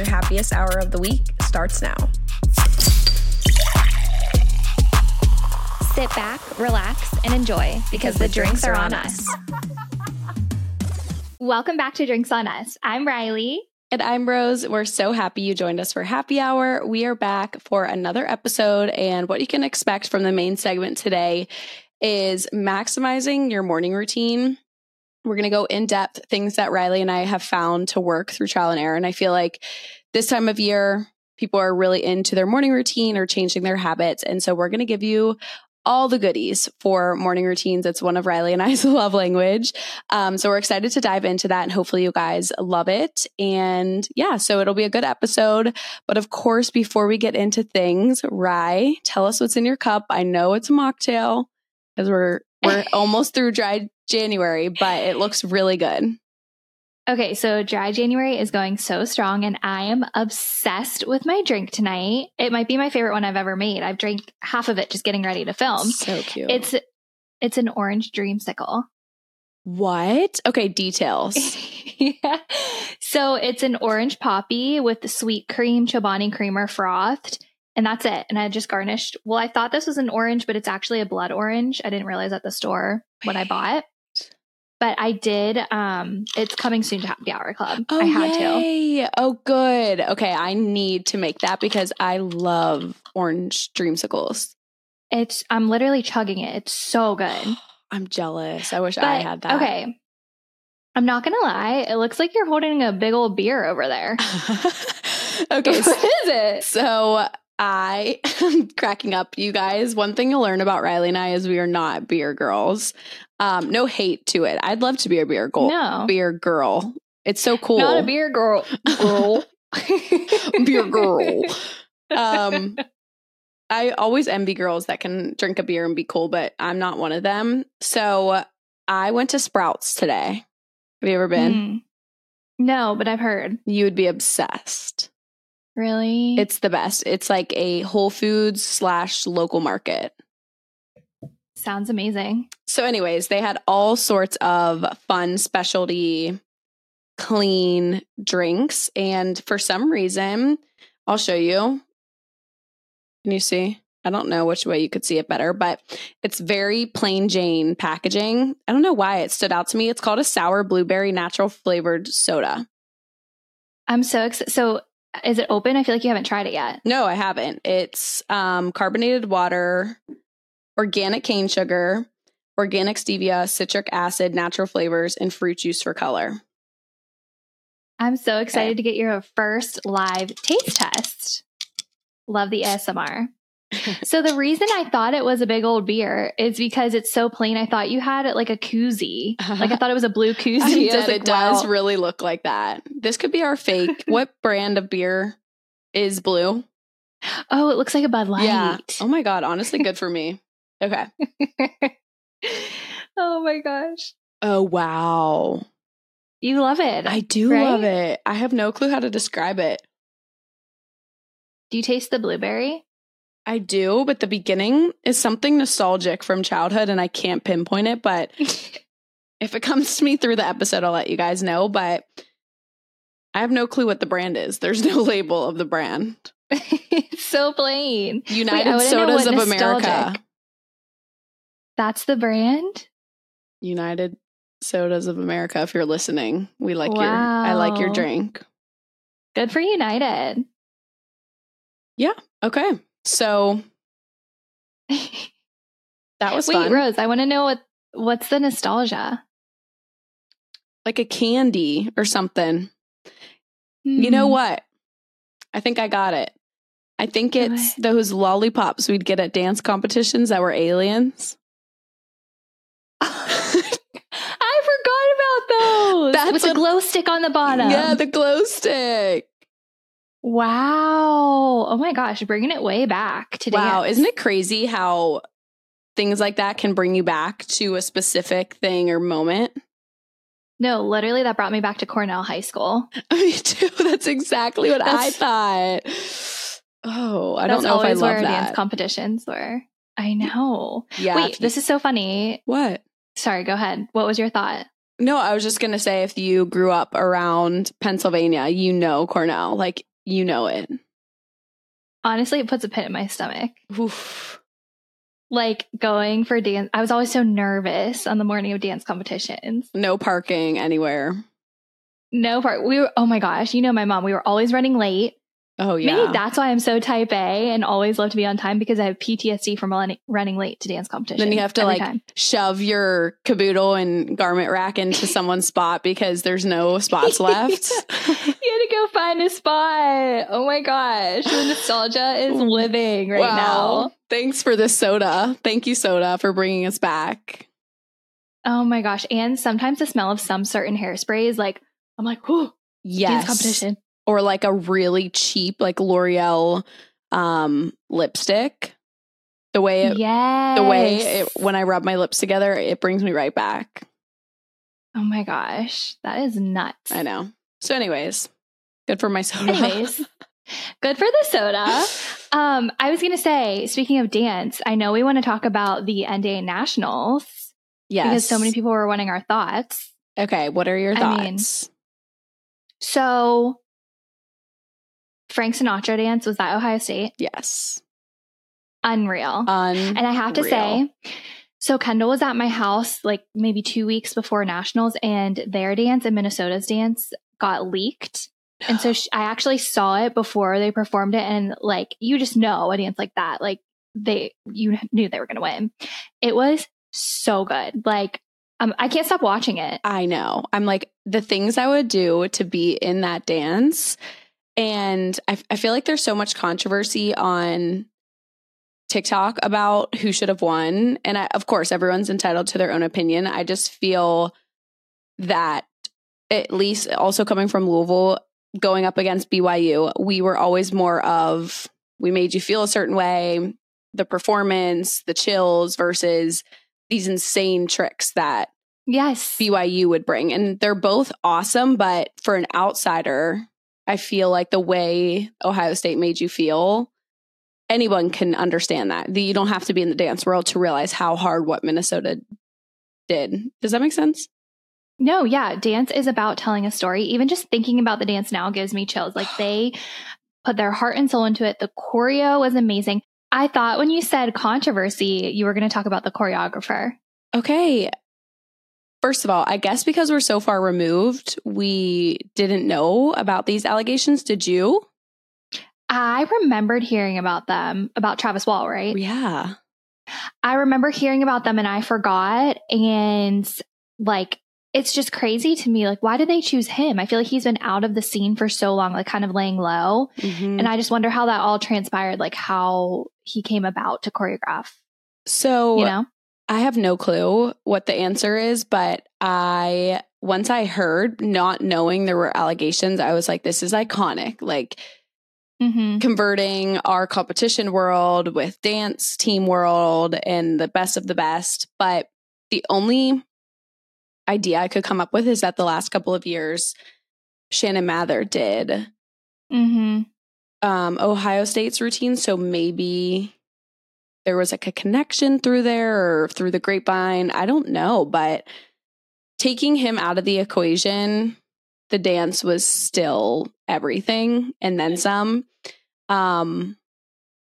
Your happiest hour of the week starts now. Sit back, relax, and enjoy because the drinks are on us. Welcome back to Drinks on Us. I'm Ryleigh. And I'm Rose. We're so happy you joined us for happy hour. We are back for another episode. And what you can expect from the main segment today is maximizing your morning routine. We're going to go in depth things that Ryleigh and I have found to work through trial and error. And I feel like this time of year, people are really into their morning routine or changing their habits. And so we're going to give you all the goodies for morning routines. It's one of Ryleigh and I's love language. Um, so we're excited to dive into that and hopefully you guys love it. And yeah, so it'll be a good episode. But of course, before we get into things, Rye, tell us what's in your cup. I know it's a mocktail because we're we're almost through dry January, but it looks really good. Okay, so dry January is going so strong, and I am obsessed with my drink tonight. It might be my favorite one I've ever made. I've drank half of it just getting ready to film. So cute. It's it's an orange dreamsicle. What? Okay, details. yeah. So it's an orange Poppi with the sweet cream Chobani creamer frothed. And that's it. And I just garnished. Well, I thought this was an orange, but it's actually a blood orange. I didn't realize at the store when I bought. But I did. Um, it's coming soon to Happy Hour Club. Oh, I had yay. Oh, good. Okay, I need to make that because I love orange dreamsicles. to. It's. I'm literally chugging it. It's so good. I'm jealous. I wish But, I had that. Okay. I'm not gonna lie. It looks like you're holding a big old beer over there. okay. what So, is it? so I am cracking up, you guys. One thing you'll learn about Ryleigh and I is we are not beer girls. Um, no hate to it. I'd love to be a beer girl. No. Beer girl. It's so cool. Not a beer girl. Girl. beer girl. Um, I always envy girls that can drink a beer and be cool, but I'm not one of them. So I went to Sprouts today. Have you ever been? Mm. No, but I've heard. You would be obsessed. Really? It's the best. It's like a Whole Foods slash local market. Sounds amazing. So, anyways, they had all sorts of fun specialty clean drinks. And for some reason, I'll show you. Can you see? I don't know which way you could see it better, but it's very plain Jane packaging. I don't know why it stood out to me. It's called a sour blueberry natural flavored soda. I'm so excited. So, is it open? I feel like you haven't tried it yet. No, I haven't. It's um, carbonated water, organic cane sugar, organic stevia, citric acid, natural flavors, and fruit juice for color. I'm so excited to get your first live taste test. Love the ASMR. so the reason I thought it was a big old beer is because it's so plain. I thought you had it like a koozie. Uh-huh. Like I thought it was a blue koozie. I I did. was like, it does really look like that. This could be our fake. what brand of beer is blue? Oh, it looks like a Bud Light. Yeah. Oh my god. Honestly, good for me. Okay. oh my gosh. Oh wow. You love it. I do right? love it. I have no clue how to describe it. Do you taste the blueberry? I do, but the beginning is something nostalgic from childhood, and I can't pinpoint it. But If it comes to me through the episode, I'll let you guys know. But I have no clue what the brand is. There's no label of the brand. it's so plain. United Wait, Sodas of nostalgic. America. That's the brand? United Sodas of America. If you're listening, we like wow. your I like your drink. Good for United. Yeah. Okay. So that was Wait, fun. Rose, I want to know what what's the nostalgia? Like a candy or something. You know hmm. what? I think I got it. I think it's what? those lollipops we'd get at dance competitions that were aliens. I forgot about those. That's with a glow stick on the bottom. Yeah, the glow stick. Wow. Oh my gosh, bringing it way back today. Wow, isn't it crazy how things like that can bring you back to a specific thing or moment? No, literally, that brought me back to Cornell High School. me too. That's exactly what That's, I thought. Oh, I don't know if I love where that. dance competitions were. I know. Yeah. Wait, this is so funny. What? Sorry, go ahead. What was your thought? No, I was just going to say if you grew up around Pennsylvania, you know Cornell. Like, you know it. Honestly, it puts a pit in my stomach. Oof. Like going for dance. I was always so nervous on the morning of dance competitions. No parking anywhere. No park. We were, oh my gosh, you know my mom. We were always running late. Oh, yeah. Maybe that's why I'm so type A and always love to be on time because I have PTSD from running late to dance competition. Then you have to like time. shove your caboodle and garment rack into someone's spot because there's no spots left. you had to go find a spot. Oh my gosh. The nostalgia is living right wow. now. Thanks for this soda. Thank you, soda, for bringing us back. Oh my gosh. And sometimes the smell of some certain hairspray is like, I'm like, whoo, yes. dance competition or like a really cheap like L'Oreal um lipstick. The way it, yes. the way it, when I rub my lips together, it brings me right back. Oh my gosh, that is nuts. I know. So, anyways, good for my soda. Anyways, good for the soda. Um, I was gonna say, speaking of dance, I know we want to talk about the NDA Nationals. Yes, because so many people were wanting our thoughts. Okay, what are your thoughts? I mean, so Frank Sinatra dance was that Ohio State? Yes. Unreal. Unreal. And I have to say, so Kendall was at my house like maybe two weeks before nationals, and their dance and Minnesota's dance got leaked. And so she, I actually saw it before they performed it, and like you just know a dance like that, like they you knew they were going to win. It was so good. Like um, I can't stop watching it. I know. I'm like the things I would do to be in that dance and I, I feel like there's so much controversy on TikTok about who should have won. And I, of course, everyone's entitled to their own opinion. I just feel that, at least also coming from Louisville, going up against BYU, we were always more of we made you feel a certain way, the performance, the chills versus these insane tricks that yes BYU would bring. And they're both awesome, but for an outsider, I feel like the way Ohio State made you feel, anyone can understand that. You don't have to be in the dance world to realize how hard what Minnesota did. Does that make sense? No, yeah. Dance is about telling a story. Even just thinking about the dance now gives me chills. Like they put their heart and soul into it. The choreo was amazing. I thought when you said controversy, you were going to talk about the choreographer. Okay. First of all, I guess because we're so far removed, we didn't know about these allegations. Did you? I remembered hearing about them, about Travis Wall, right? Yeah. I remember hearing about them and I forgot. And like, it's just crazy to me. Like, why did they choose him? I feel like he's been out of the scene for so long, like kind of laying low. Mm-hmm. And I just wonder how that all transpired, like how he came about to choreograph. So, you know, I have no clue what the answer is, but I, once I heard, not knowing there were allegations, I was like, this is iconic. Like, Mm-hmm. converting our competition world with dance team world and the best of the best. But the only idea I could come up with is that the last couple of years, Shannon Mather did mm-hmm. um, Ohio State's routine. So maybe there was like a connection through there or through the grapevine. I don't know, but taking him out of the equation, the dance was still everything and then some. Um,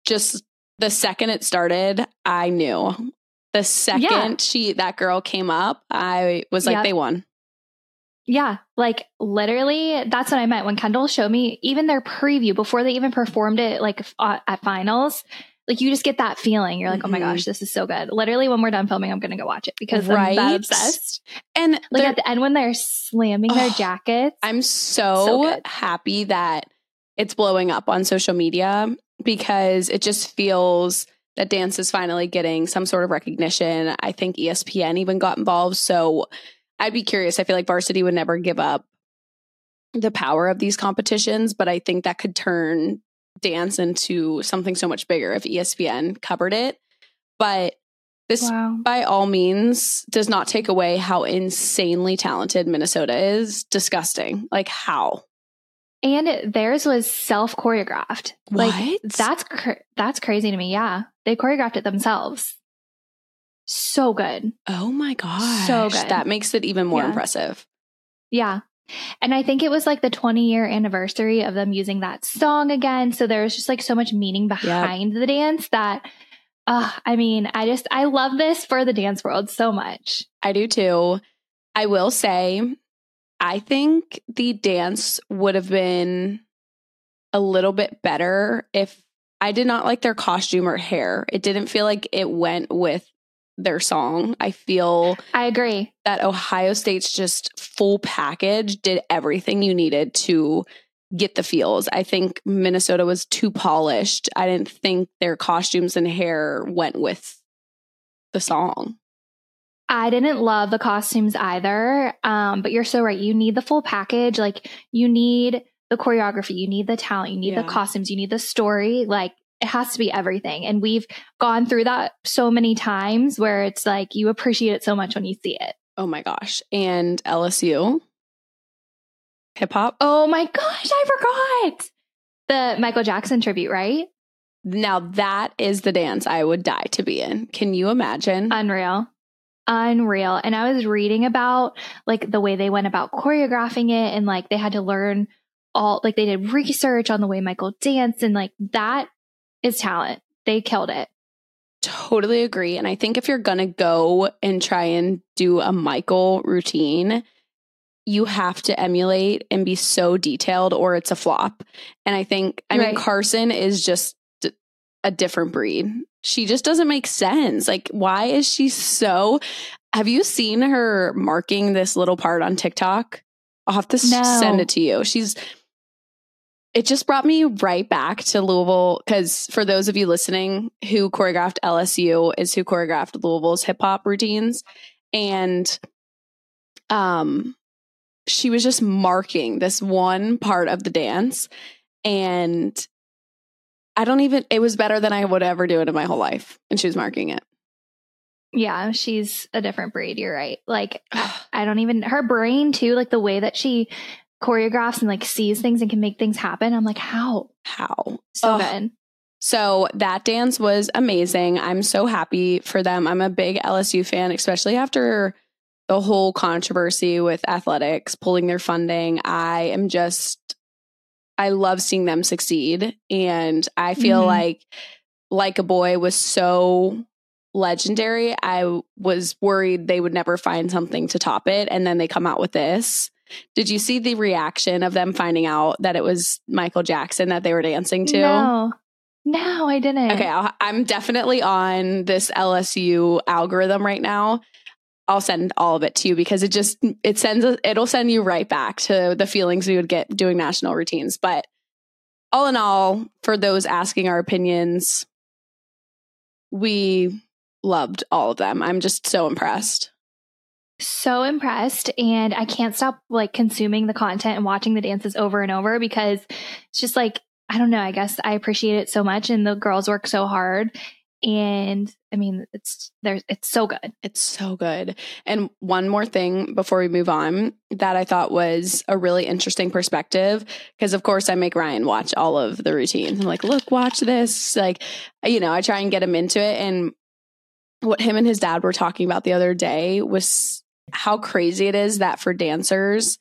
just the second it started, I knew. The second Yeah. she that girl came up, I was like, Yep. they won. Yeah, like literally, that's what I meant when Kendall showed me even their preview before they even performed it, like uh, at finals. Like you just get that feeling. You're like, oh my Mhm. gosh, this is so good. Literally, when we're done filming, I'm gonna go watch it because I'm Right? that obsessed. And Like at the end when they're slamming their Oh, jackets. I'm so, So happy that it's blowing up on social media because it just feels that dance is finally getting some sort of recognition. I think ESPN even got involved. So I'd be curious. I feel like varsity would never give up the power of these competitions, but I think that could turn dance into something so much bigger if ESPN covered it. But this wow. by all means does not take away how insanely talented Minnesota is. Disgusting. Like how? And theirs was self choreographed. Like What? that's cr- that's crazy to me. Yeah, they choreographed it themselves. So good. Oh my gosh. So good. That makes it even more Yeah. impressive. Yeah. And I think it was like the 20 year anniversary of them using that song again. So there was just like so much meaning behind the dance that, uh, I mean, I just, I love this for the dance world so much. I do too. I will say, I think the dance would have been a little bit better if I did not like their costume or hair. It didn't feel like it went with their song. I feel I agree. that Ohio State's just full package did everything you needed to get the feels. I think Minnesota was too polished. I didn't think their costumes and hair went with the song. I didn't love the costumes either. Um, but you're so right. You need the full package. Like you need the choreography, you need the talent, you need Yeah. the costumes, you need the story. Like it has to be everything. And we've gone through that so many times where it's like you appreciate it so much when you see it. Oh my gosh. And LSU hip hop. Oh my gosh, I forgot. The Michael Jackson tribute, right? Now that is the dance I would die to be in. Can you imagine? Unreal. Unreal. And I was reading about like the way they went about choreographing it and like they had to learn all like they did research on the way Michael danced and like that is talent. They killed it. Totally agree. And I think if you're going to go and try and do a Michael routine, you have to emulate and be so detailed or it's a flop. And I think, I mean, Carson is just a different breed. She just doesn't make sense. Like, why is she so. Have you seen her marking this little part on TikTok? I'll have to No. send it to you. She's it just brought me right back to Louisville because for those of you listening who choreographed LSU is who choreographed Louisville's hip hop routines. And um she was just marking this one part of the dance. And I don't even it was better than I would ever do it in my whole life. And she was marking it. Yeah, she's a different breed. You're right. Like, I don't even, her brain too, like the way that she choreographs and like sees things and can make things happen. I'm like, how? How? So Ugh. good. So that dance was amazing. I'm so happy for them. I'm a big LSU fan, especially after the whole controversy with athletics pulling their funding. I am just, I love seeing them succeed. And I feel Mhm. like, like a boy was so legendary. I was worried they would never find something to top it. And then they come out with this. Did you see the reaction of them finding out that it was Michael Jackson that they were dancing to? No, no, I didn't. Okay, I'll, I'm definitely on this LSU algorithm right now. I'll send all of it to you because it just it sends it'll send you right back to the feelings we would get doing national routines. But all in all, for those asking our opinions, we loved all of them. I'm just so impressed. So impressed and I can't stop like consuming the content and watching the dances over and over because it's just like I don't know, I guess I appreciate it so much and the girls work so hard and I mean it's there's it's so good. It's so good. And one more thing before we move on that I thought was a really interesting perspective because of course I make Ryan watch all of the routines. I'm like, "Look, watch this." Like, you know, I try and get him into it and what him and his dad were talking about the other day was how crazy it is that for dancers,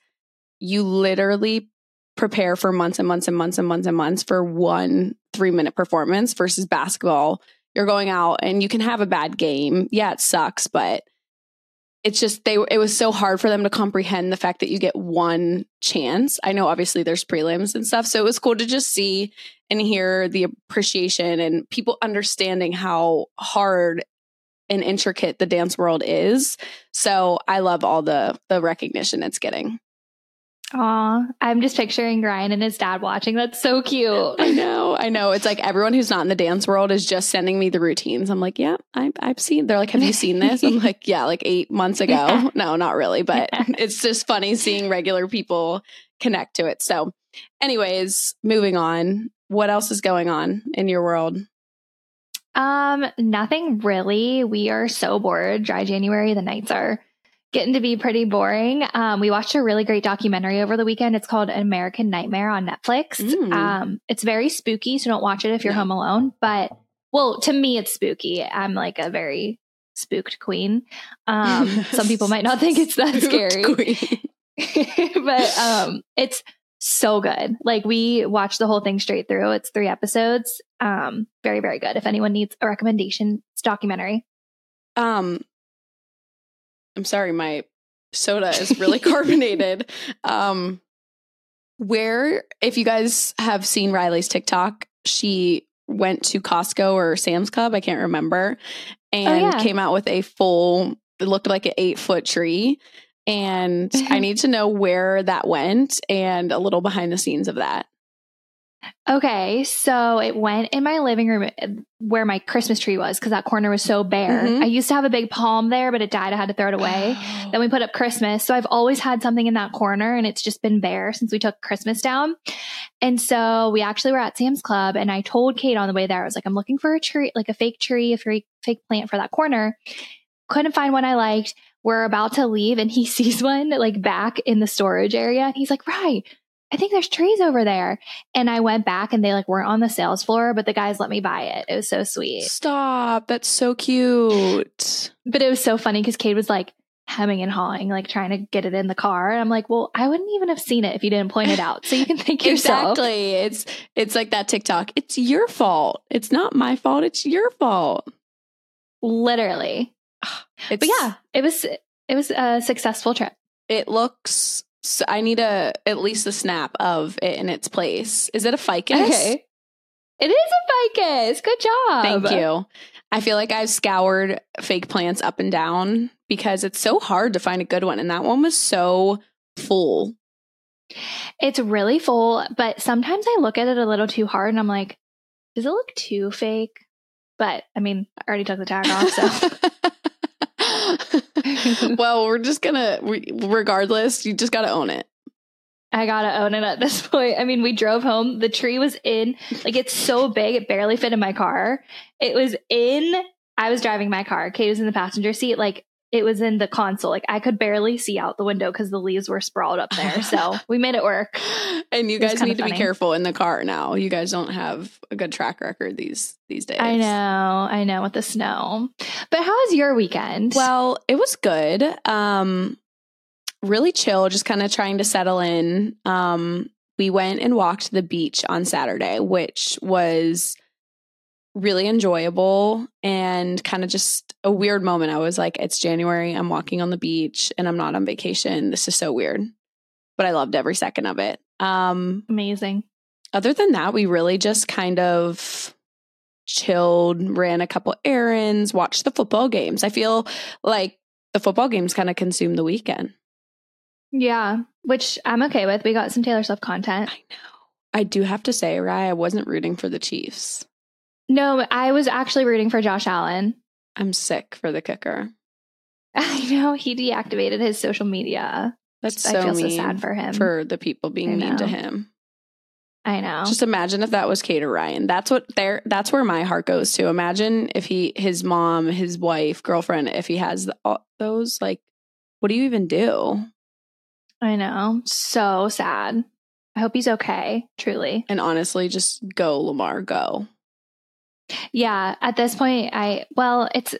you literally prepare for months and months and months and months and months for one three minute performance versus basketball. You're going out and you can have a bad game. Yeah, it sucks, but it's just they it was so hard for them to comprehend the fact that you get one chance. I know obviously there's prelims and stuff, so it was cool to just see and hear the appreciation and people understanding how hard and intricate the dance world is. So I love all the the recognition it's getting. Aw, I'm just picturing Ryan and his dad watching. That's so cute. I know, I know. It's like everyone who's not in the dance world is just sending me the routines. I'm like, yeah, I, I've seen. They're like, have you seen this? I'm like, yeah, like eight months ago. Yeah. No, not really, but yeah. it's just funny seeing regular people connect to it. So, anyways, moving on. What else is going on in your world? Um, nothing really. We are so bored. Dry January. The nights are getting to be pretty boring. Um, we watched a really great documentary over the weekend. It's called American Nightmare on Netflix. Mm. Um, it's very spooky, so don't watch it if you're home alone. But well, to me, it's spooky. I'm like a very spooked queen. Um, some people might not think it's that scary, but um, it's so good. Like we watched the whole thing straight through. It's three episodes. Um, very very good. If anyone needs a recommendation, it's documentary. Um, I'm sorry, my soda is really carbonated. Um, where, if you guys have seen Ryleigh's TikTok, she went to Costco or Sam's Club, I can't remember, oh, and oh, yeah. came out with a full, it looked like an eight foot tree. And I need to know where that went and a little behind the scenes of that. Okay, so it went in my living room eh, where my Christmas tree was because that corner was so bare. Mm-hmm. I used to have a big palm there, but it died. I had to throw it away. Then we put up Christmas. So I've always had something in that corner and it's just been bare since we took Christmas down. And so we actually were at Sam's Club and I told Kate on the way there, I was like, I'm looking for a tree, like a fake tree, a fake, fake plant for that corner. Couldn't find one I liked. We're about to leave and he sees one like back in the storage area. And he's like, right I think there's trees over there. And I went back and they like weren't on the sales floor, but the guys let me buy it. It was so sweet. Stop. That's so cute. But it was so funny because Kate was like hemming and hawing, like trying to get it in the car. And I'm like, well, I wouldn't even have seen it if you didn't point it out. So you can think yourself. Exactly. It's it's like that TikTok. It's your fault. It's not my fault. It's your fault. Literally. It's, but yeah, it was it was a successful trip. It looks so I need a at least a snap of it in its place. Is it a ficus? Okay. It is a ficus. Good job. Thank you. I feel like I've scoured fake plants up and down because it's so hard to find a good one. And that one was so full. It's really full, but sometimes I look at it a little too hard and I'm like, does it look too fake? But I mean, I already took the tag off, so well, we're just gonna, regardless, you just gotta own it. I gotta own it at this point. I mean, we drove home. The tree was in, like, it's so big, it barely fit in my car. It was in, I was driving my car. Kate was in the passenger seat. Like, it was in the console. Like I could barely see out the window because the leaves were sprawled up there. So we made it work. and you guys need to funny. be careful in the car now. You guys don't have a good track record these these days. I know, I know with the snow. But how was your weekend? Well, it was good. Um really chill, just kind of trying to settle in. Um we went and walked the beach on Saturday, which was really enjoyable and kind of just a weird moment. I was like, it's January. I'm walking on the beach and I'm not on vacation. This is so weird. But I loved every second of it. Um, Amazing. Other than that, we really just kind of chilled, ran a couple errands, watched the football games. I feel like the football games kind of consumed the weekend. Yeah, which I'm okay with. We got some Taylor Swift content. I know. I do have to say, Rye, I wasn't rooting for the Chiefs. No, I was actually rooting for Josh Allen. I'm sick for the kicker. I know he deactivated his social media. That's so I feel so sad for him. For the people being mean to him. I know. Just imagine if that was Kate or Ryan. That's what there that's where my heart goes to. Imagine if he his mom, his wife, girlfriend, if he has the, all, those like what do you even do? I know. So sad. I hope he's okay, truly. And honestly, just go Lamar, go. Yeah, at this point, I, well, it's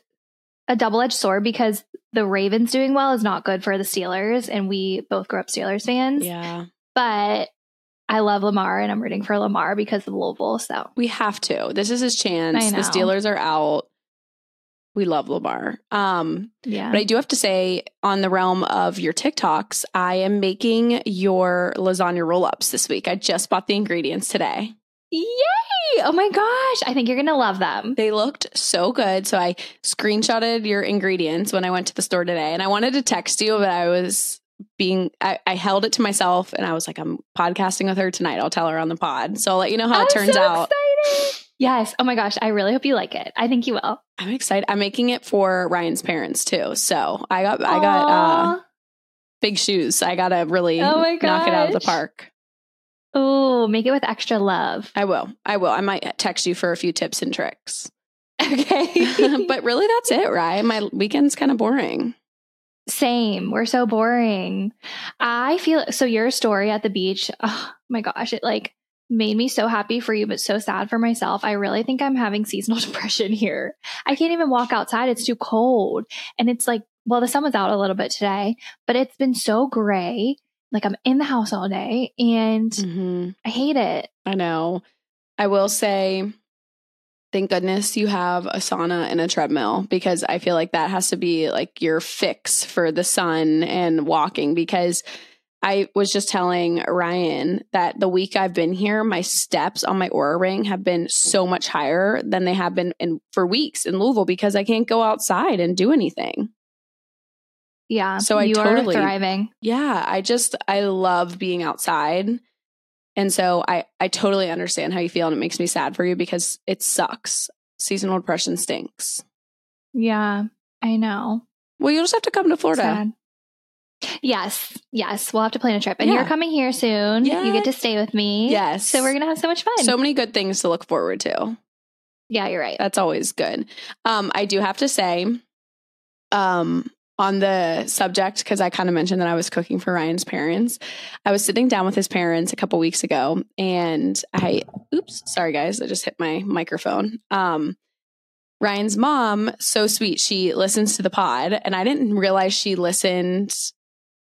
a double edged sword because the Ravens doing well is not good for the Steelers. And we both grew up Steelers fans. Yeah. But I love Lamar and I'm rooting for Lamar because of Louisville. So We have to. This is his chance. The. Steelers are out. We love Lamar. Um, yeah. but I do have to say, on the realm of your TikToks, I am making your lasagna roll ups this week. I just bought the ingredients today. Yay! Oh my gosh. I think you're going to love them. They looked so good. So I screenshotted your ingredients when I went to the store today. And I wanted to text you, but I was being, I, I held it to myself and I was like, I'm podcasting with her tonight. I'll tell her on the pod. So I'll let you know how I'm it turns so out. excited. Yes. Oh my gosh. I really hope you like it. I think you will. I'm excited. I'm making it for Ryan's parents too. So I got, I got, uh, big shoes. I got to really Oh knock it out of the park. Oh, make it with extra love. I will. I will. I might text you for a few tips and tricks. Okay. but really, that's it, Ryan. My weekend's kind of boring. Same. We're so boring. I feel so your story at the beach. Oh my gosh, it like made me so happy for you, but so sad for myself. I really think I'm having seasonal depression here. I can't even walk outside. It's too cold. And it's like, well, the sun was out a little bit today, but it's been so gray. Like I'm in the house all day and Mm-hmm. I hate it. I know. I will say, thank goodness you have a sauna and a treadmill because I feel like that has to be like your fix for the sun and walking. Because I was just telling Ryan that the week I've been here, my steps on my Oura ring have been so much higher than they have been in for weeks in Louisville because I can't go outside and do anything. Yeah. So I you totally- are thriving. Yeah, I just I love being outside. And so I I totally understand how you feel and it makes me sad for you because it sucks. Seasonal depression stinks. Yeah, I know. Well, you'll just have to come to Florida. Sad. Yes, yes. We'll have to plan a trip. And Yeah. you're coming here soon. Yeah. You get to stay with me. Yes. So we're going to have so much fun. So many good things to look forward to. yeah, you're right. That's always good. Um, I do have to say, um, on the subject, because I kind of mentioned that I was cooking for Ryan's parents. I was sitting down with his parents a couple weeks ago, and I, oops, sorry guys, I just hit my microphone. Um, Ryan's mom, so sweet, she listens to the pod, and I didn't realize she listened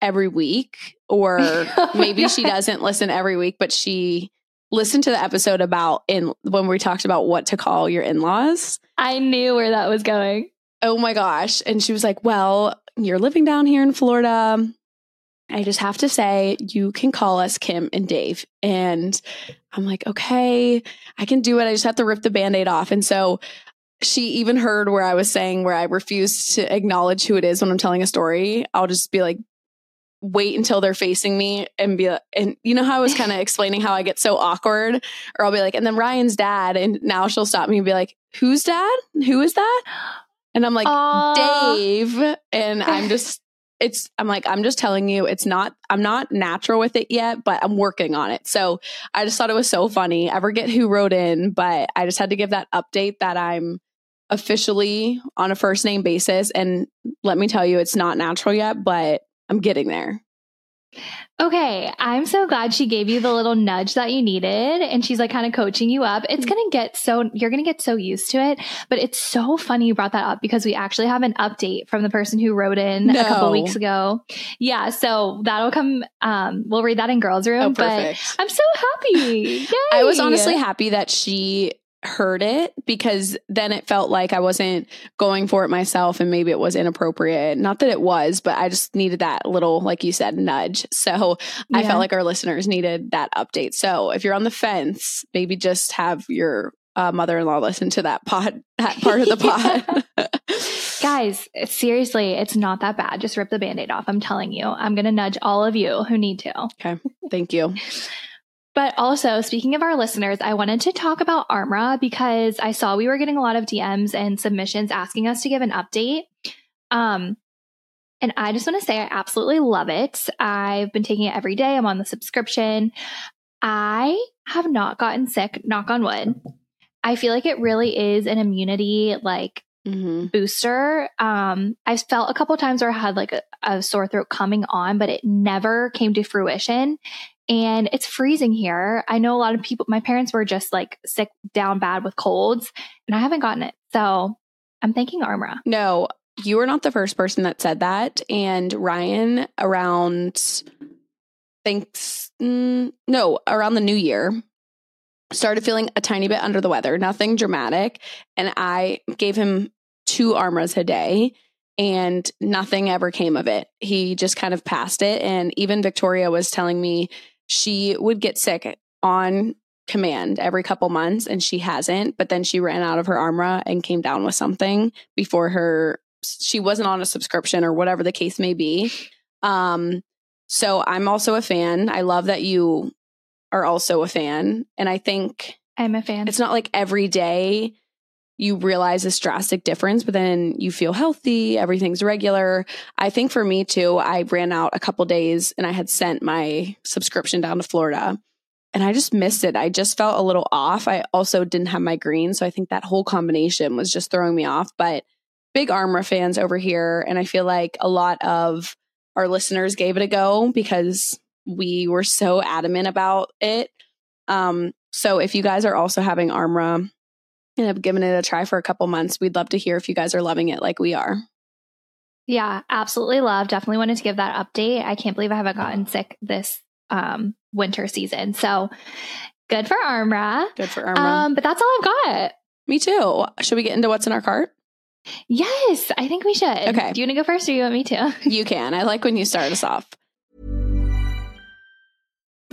every week, or maybe she doesn't listen every week, but she listened to the episode about in when we talked about what to call your in-laws. I knew where that was going. Oh my gosh. And she was like, Well, you're living down here in Florida. I just have to say, you can call us Kim and Dave. And I'm like, Okay, I can do it. I just have to rip the band aid off. And so she even heard where I was saying where I refuse to acknowledge who it is when I'm telling a story. I'll just be like, wait until they're facing me and be like, and you know how I was kind of explaining how I get so awkward, or I'll be like, and then Ryan's dad, and now she'll stop me and be like, who's dad? Who is that? And I'm like, Aw. Dave. And I'm just, it's, I'm like, I'm just telling you, it's not, I'm not natural with it yet, but I'm working on it. So I just thought it was so funny. I forget who wrote in, but I just had to give that update that I'm officially on a first name basis. And let me tell you, it's not natural yet, but I'm getting there. Okay, I'm so glad she gave you the little nudge that you needed and she's like kind of coaching you up. It's going to get so you're going to get so used to it, but it's so funny you brought that up because we actually have an update from the person who wrote in a couple weeks ago. Yeah, so that'll come um we'll read that in girls room, Oh, but. I'm so happy. I was honestly happy that she heard it because then it felt like I wasn't going for it myself and maybe it was inappropriate. Not that it was, but I just needed that little, like you said, nudge. So I felt like our listeners needed that update. So if you're on the fence, maybe just have your uh, mother-in-law listen to that pod, that part of the pod. Guys, seriously, it's not that bad. Just rip the band-aid off. I'm telling you. I'm going to nudge all of you who need to. Okay. Thank you. But also, speaking of our listeners, I wanted to talk about Armra because I saw we were getting a lot of DMs and submissions asking us to give an update. Um, and I just want to say I absolutely love it. I've been taking it every day. I'm on the subscription. I have not gotten sick, knock on wood. I feel like it really is an immunity like hmm booster. Um, I've felt a couple times where I had like a, a sore throat coming on, but it never came to fruition. And it's freezing here. I know a lot of people, my parents were just like sick down bad with colds, and I haven't gotten it. So I'm thanking Armra. No, you are not the first person that said that. And Ryan, around thanks, mm, no, around the new year, started feeling a tiny bit under the weather, nothing dramatic. And I gave him two Armras a day and nothing ever came of it. He just kind of passed it. And even Victoria was telling me she would get sick on command every couple months and she hasn't but then she ran out of her armra and came down with something before her she wasn't on a subscription or whatever the case may be. Um so i'm also a fan. I love that you are also a fan. And i think I'm a fan. it's not like every day you realize this drastic difference, but then you feel healthy, everything's regular. I think for me too, I ran out a couple days and I had sent my subscription down to Florida and I just missed it. I just felt a little off. I also didn't have my green. So I think that whole combination was just throwing me off. But big Armra fans over here. And I feel like a lot of our listeners gave it a go because we were so adamant about it. Um, so if you guys are also having Armra and have given it a try for a couple months, we'd love to hear if you guys are loving it like we are. Yeah, absolutely love. Definitely wanted to give that update. I can't believe I haven't gotten sick this um, winter season. So good for Armra. Good for Armra. Um, but that's all I've got. Me too. Should we get into what's in our cart? Yes, I think we should. Okay. Do you want to go first or you want me to? You can. I like when you start us off.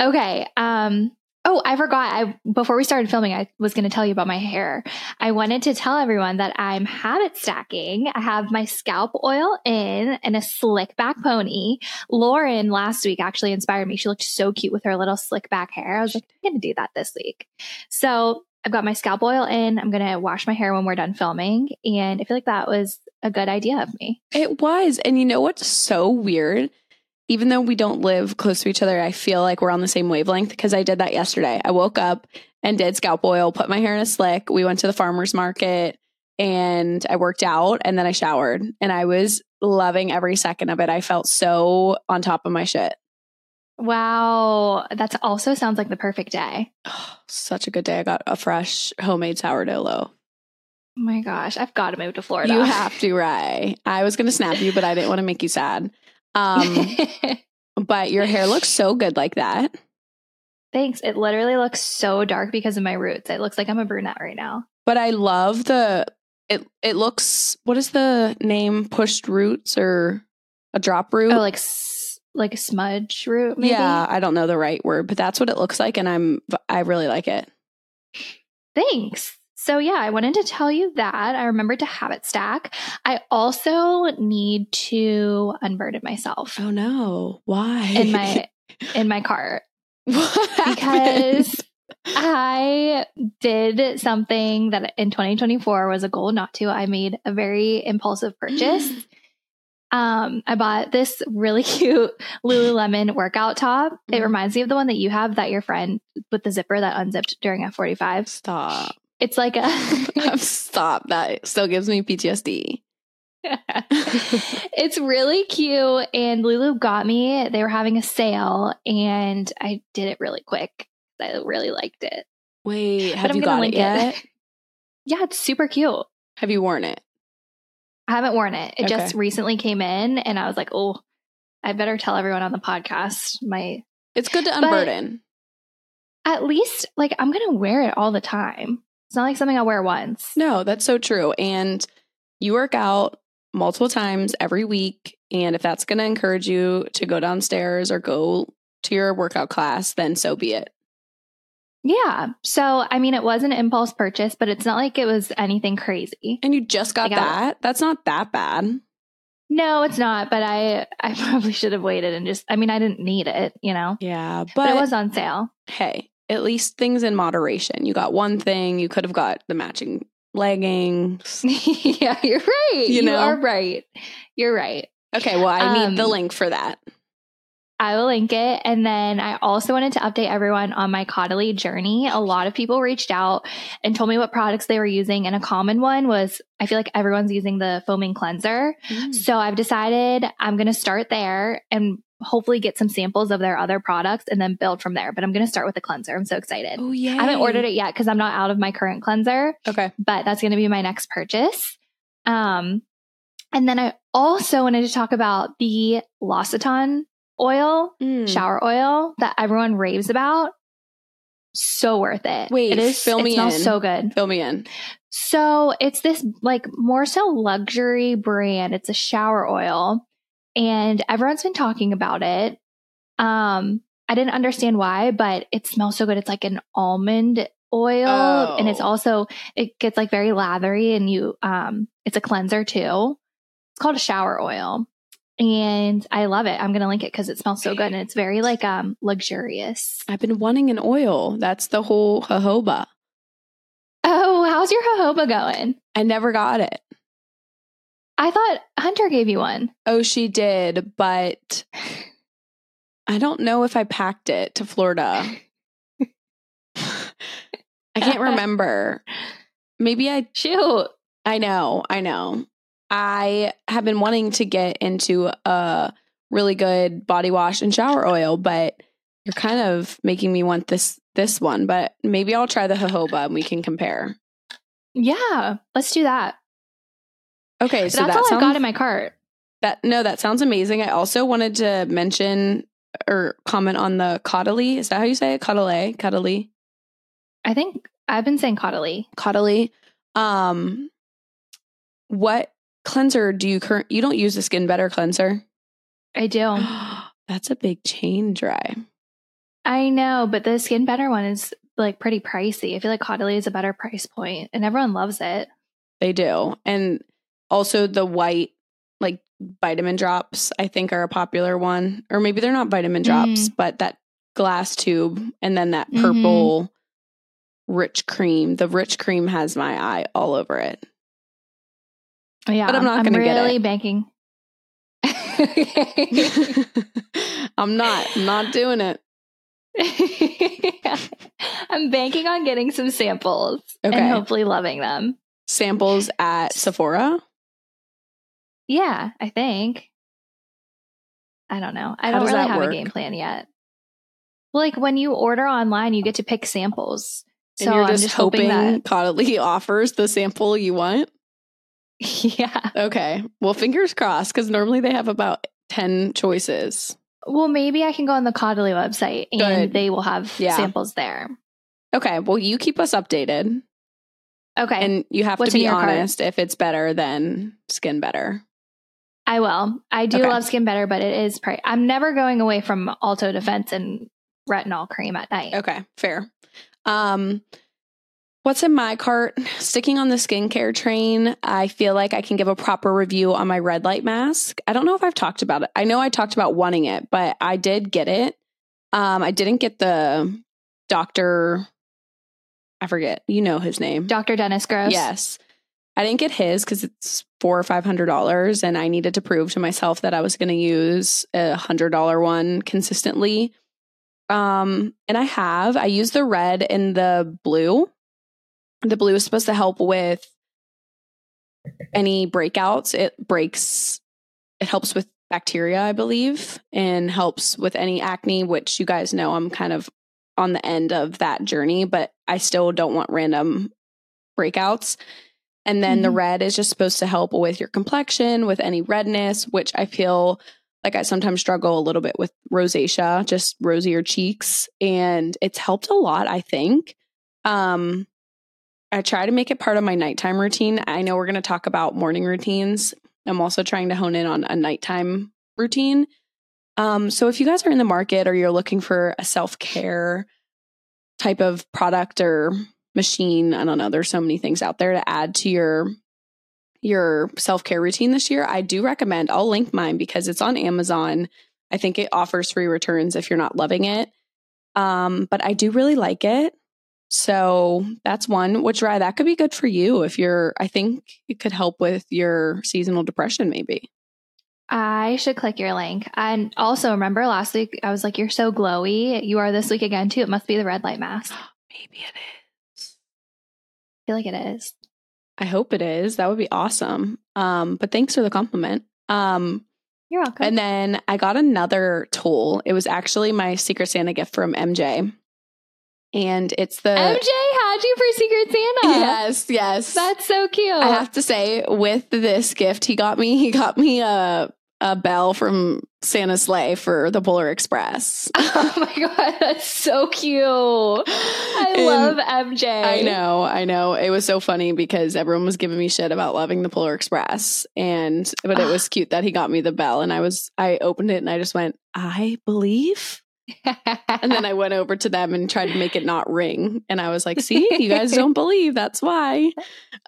Okay. Um, oh, I forgot. I before we started filming, I was going to tell you about my hair. I wanted to tell everyone that I'm habit stacking. I have my scalp oil in and a slick back pony. Lauren last week actually inspired me. She looked so cute with her little slick back hair. I was like, I'm going to do that this week. So I've got my scalp oil in. I'm going to wash my hair when we're done filming. And I feel like that was a good idea of me. It was. And you know what's so weird? Even though we don't live close to each other, I feel like we're on the same wavelength because I did that yesterday. I woke up and did scalp oil, put my hair in a slick. We went to the farmer's market and I worked out and then I showered and I was loving every second of it. I felt so on top of my shit. Wow. That also sounds like the perfect day. Oh, such a good day. I got a fresh homemade sourdough loaf. Oh my gosh. I've got to move to Florida. You have to, right? I was going to snap you, but I didn't want to make you sad. Um, but your hair looks so good like that. Thanks. It literally looks so dark because of my roots. It looks like I'm a brunette right now. But I love the it. It looks. What is the name? Pushed roots or a drop root? Oh, like like a smudge root. Maybe? yeah, I don't know the right word, but that's what it looks like, and I'm I really like it. Thanks. So yeah, I wanted to tell you that I remembered to habit stack. I also need to unburden myself Oh no! Why in my in my car. What because? I did something that in 2024 was a goal not to. I made a very impulsive purchase. Um, I bought this really cute Lululemon workout top. It reminds me of the one that you have that your friend with the zipper that unzipped during F45. stop. It's like a stop. That still gives me PTSD. it's really cute and Lulu got me. They were having a sale and I did it really quick. I really liked it. Wait, But have you got it yet? Yeah, it's super cute. Have you worn it? I haven't worn it. It just recently came in and I was like, oh, I better tell everyone on the podcast. My It's good to But- unburden. at least like I'm gonna wear it all the time. It's not like something I wear once. No, that's so true. And you work out multiple times every week. And if that's going to encourage you to go downstairs or go to your workout class, then so be it. Yeah. So, I mean, it was an impulse purchase, but it's not like it was anything crazy. And you just got that? That's not that bad. No, it's not, but I I probably should have waited and just I mean, I didn't need it, you know. Yeah. But, But, it was on sale. hey, at least things in moderation. You got one thing, you could have got the matching leggings. yeah, you're right. You You, know? are right. You're right. Okay, well, I need the Um, link for that. I will link it. And then I also wanted to update everyone on my Caudalie journey. A lot of people reached out and told me what products they were using. And a common one was I feel like everyone's using the foaming cleanser. Mm. So I've decided I'm going to start there and hopefully get some samples of their other products and then build from there. But I'm going to start with the cleanser. I'm so excited. Oh, yeah. I haven't ordered it yet because I'm not out of my current cleanser, Okay. but that's going to be my next purchase. Um, and then I also wanted to talk about the L'Occitane oil, Mm. shower oil that everyone raves about. So worth it. Wait, it is. fill it me smells in. so good. Fill me in. So it's this like more so luxury brand. It's a shower oil and everyone's been talking about it. Um, I didn't understand why, but it smells so good. It's like an almond oil and it's Oh. also, it gets like very lathery and you, um, it's a cleanser too. It's called a shower oil and I love it. I'm going to link it because it smells so good and it's very like, um, luxurious. I've been wanting an oil. That's the whole jojoba. Oh, how's your jojoba going? I never got it. I thought Hunter gave you one. Oh, she did, but I don't know if I packed it to Florida. I can't remember. Maybe I Shoot. I know, I know. I have been wanting to get into a really good body wash and shower oil, but you're kind of making me want this this one, but maybe I'll try the jojoba and we can compare. Yeah, let's do that. Okay, so That's that all sounds, I've got in my cart. That no, that sounds amazing. I also wanted to mention or comment on the Caudalie. Is that how you say it? Caudalie, Caudalie, I think I've been saying Caudalie. Caudalie. Um, what cleanser do you current? You don't use the Skin Better cleanser. I do. That's a big change, right? I know, but the Skin Better one is like pretty pricey. I feel like Caudalie is a better price point, and everyone loves it. They do, and also the white like vitamin drops. I think are a popular one, or maybe they're not vitamin drops, but that glass tube, and then that Mhm. purple rich cream. The rich cream has my eye all over it. Yeah, But I'm not gonna get really it. banking. I'm not I'm not doing it. I'm banking on getting some samples Okay. and hopefully loving them. Samples at Sephora. Yeah, I think. I don't know. I How don't really have work? a game plan yet. Well, like when you order online, you get to pick samples. So and you're just, just hoping hoping that. Caudalie offers the sample you want. Yeah. Okay. Well, fingers crossed, because normally they have about 10 choices. Well, maybe I can go on the Caudalie website and Good. they will have Yeah. samples there. Okay. Well, you keep us updated. Okay. And you have What's to be honest if it's better than Skin Better. I will. I do Okay. love Skin Better, but it is price. I'm never going away from Alto Defense and retinol cream at night. Okay, fair. Um what's in my cart? Sticking on the skincare train, I feel like I can give a proper review on my red light mask. I don't know if I've talked about it. I know I talked about wanting it, but I did get it. Um I didn't get the doctor I forget. You know his name. Dr. Dennis Gross. Yes. I didn't get his because it's four or five hundred dollars, and I needed to prove to myself that I was going to use a hundred dollar one consistently. Um, and I have. I use the red and the blue. The blue is supposed to help with any breakouts. It breaks. It helps with bacteria, I believe, and helps with any acne. Which you guys know, I'm kind of on the end of that journey, but I still don't want random breakouts. And then the Mhm. red is just supposed to help with your complexion, with any redness, which I feel like I sometimes struggle a little bit with rosacea, just rosier cheeks. And it's helped a lot, I think. Um, I try to make it part of my nighttime routine. I know we're going to talk about morning routines. I'm also trying to hone in on a nighttime routine. Um, so if you guys are in the market or you're looking for a self care type of product or machine, I don't know, there's so many things out there to add to your your self care routine this year. I do recommend. I'll link mine because it's on Amazon. I think it offers free returns if you're not loving it. Um, but I do really like it. So that's one, which Rye, that could be good for you if you're, I think it could help with your seasonal depression, maybe. I should click your link. And also remember last week, I was like, you're so glowy. You are this week again, too. It must be the red light mask. maybe it is. I feel like it is. I hope it is. That would be awesome. Um, but thanks for the compliment. Um, You're welcome. and then I got another tool. It was actually my Secret Santa gift from MJ. And it's the MJ had you for Secret Santa. Yes, yes. That's so cute. I have to say, with this gift, he got me. He got me a a bell from Santa's sleigh for the Polar Express. oh my God. That's so cute. I And love MJ. I know, I know. It was so funny because everyone was giving me shit about loving the Polar Express, and but it was cute that he got me the bell, and I was I opened it and I just went, I believe. And then I went over to them and tried to make it not ring. And I was like, see, you guys don't believe. That's why.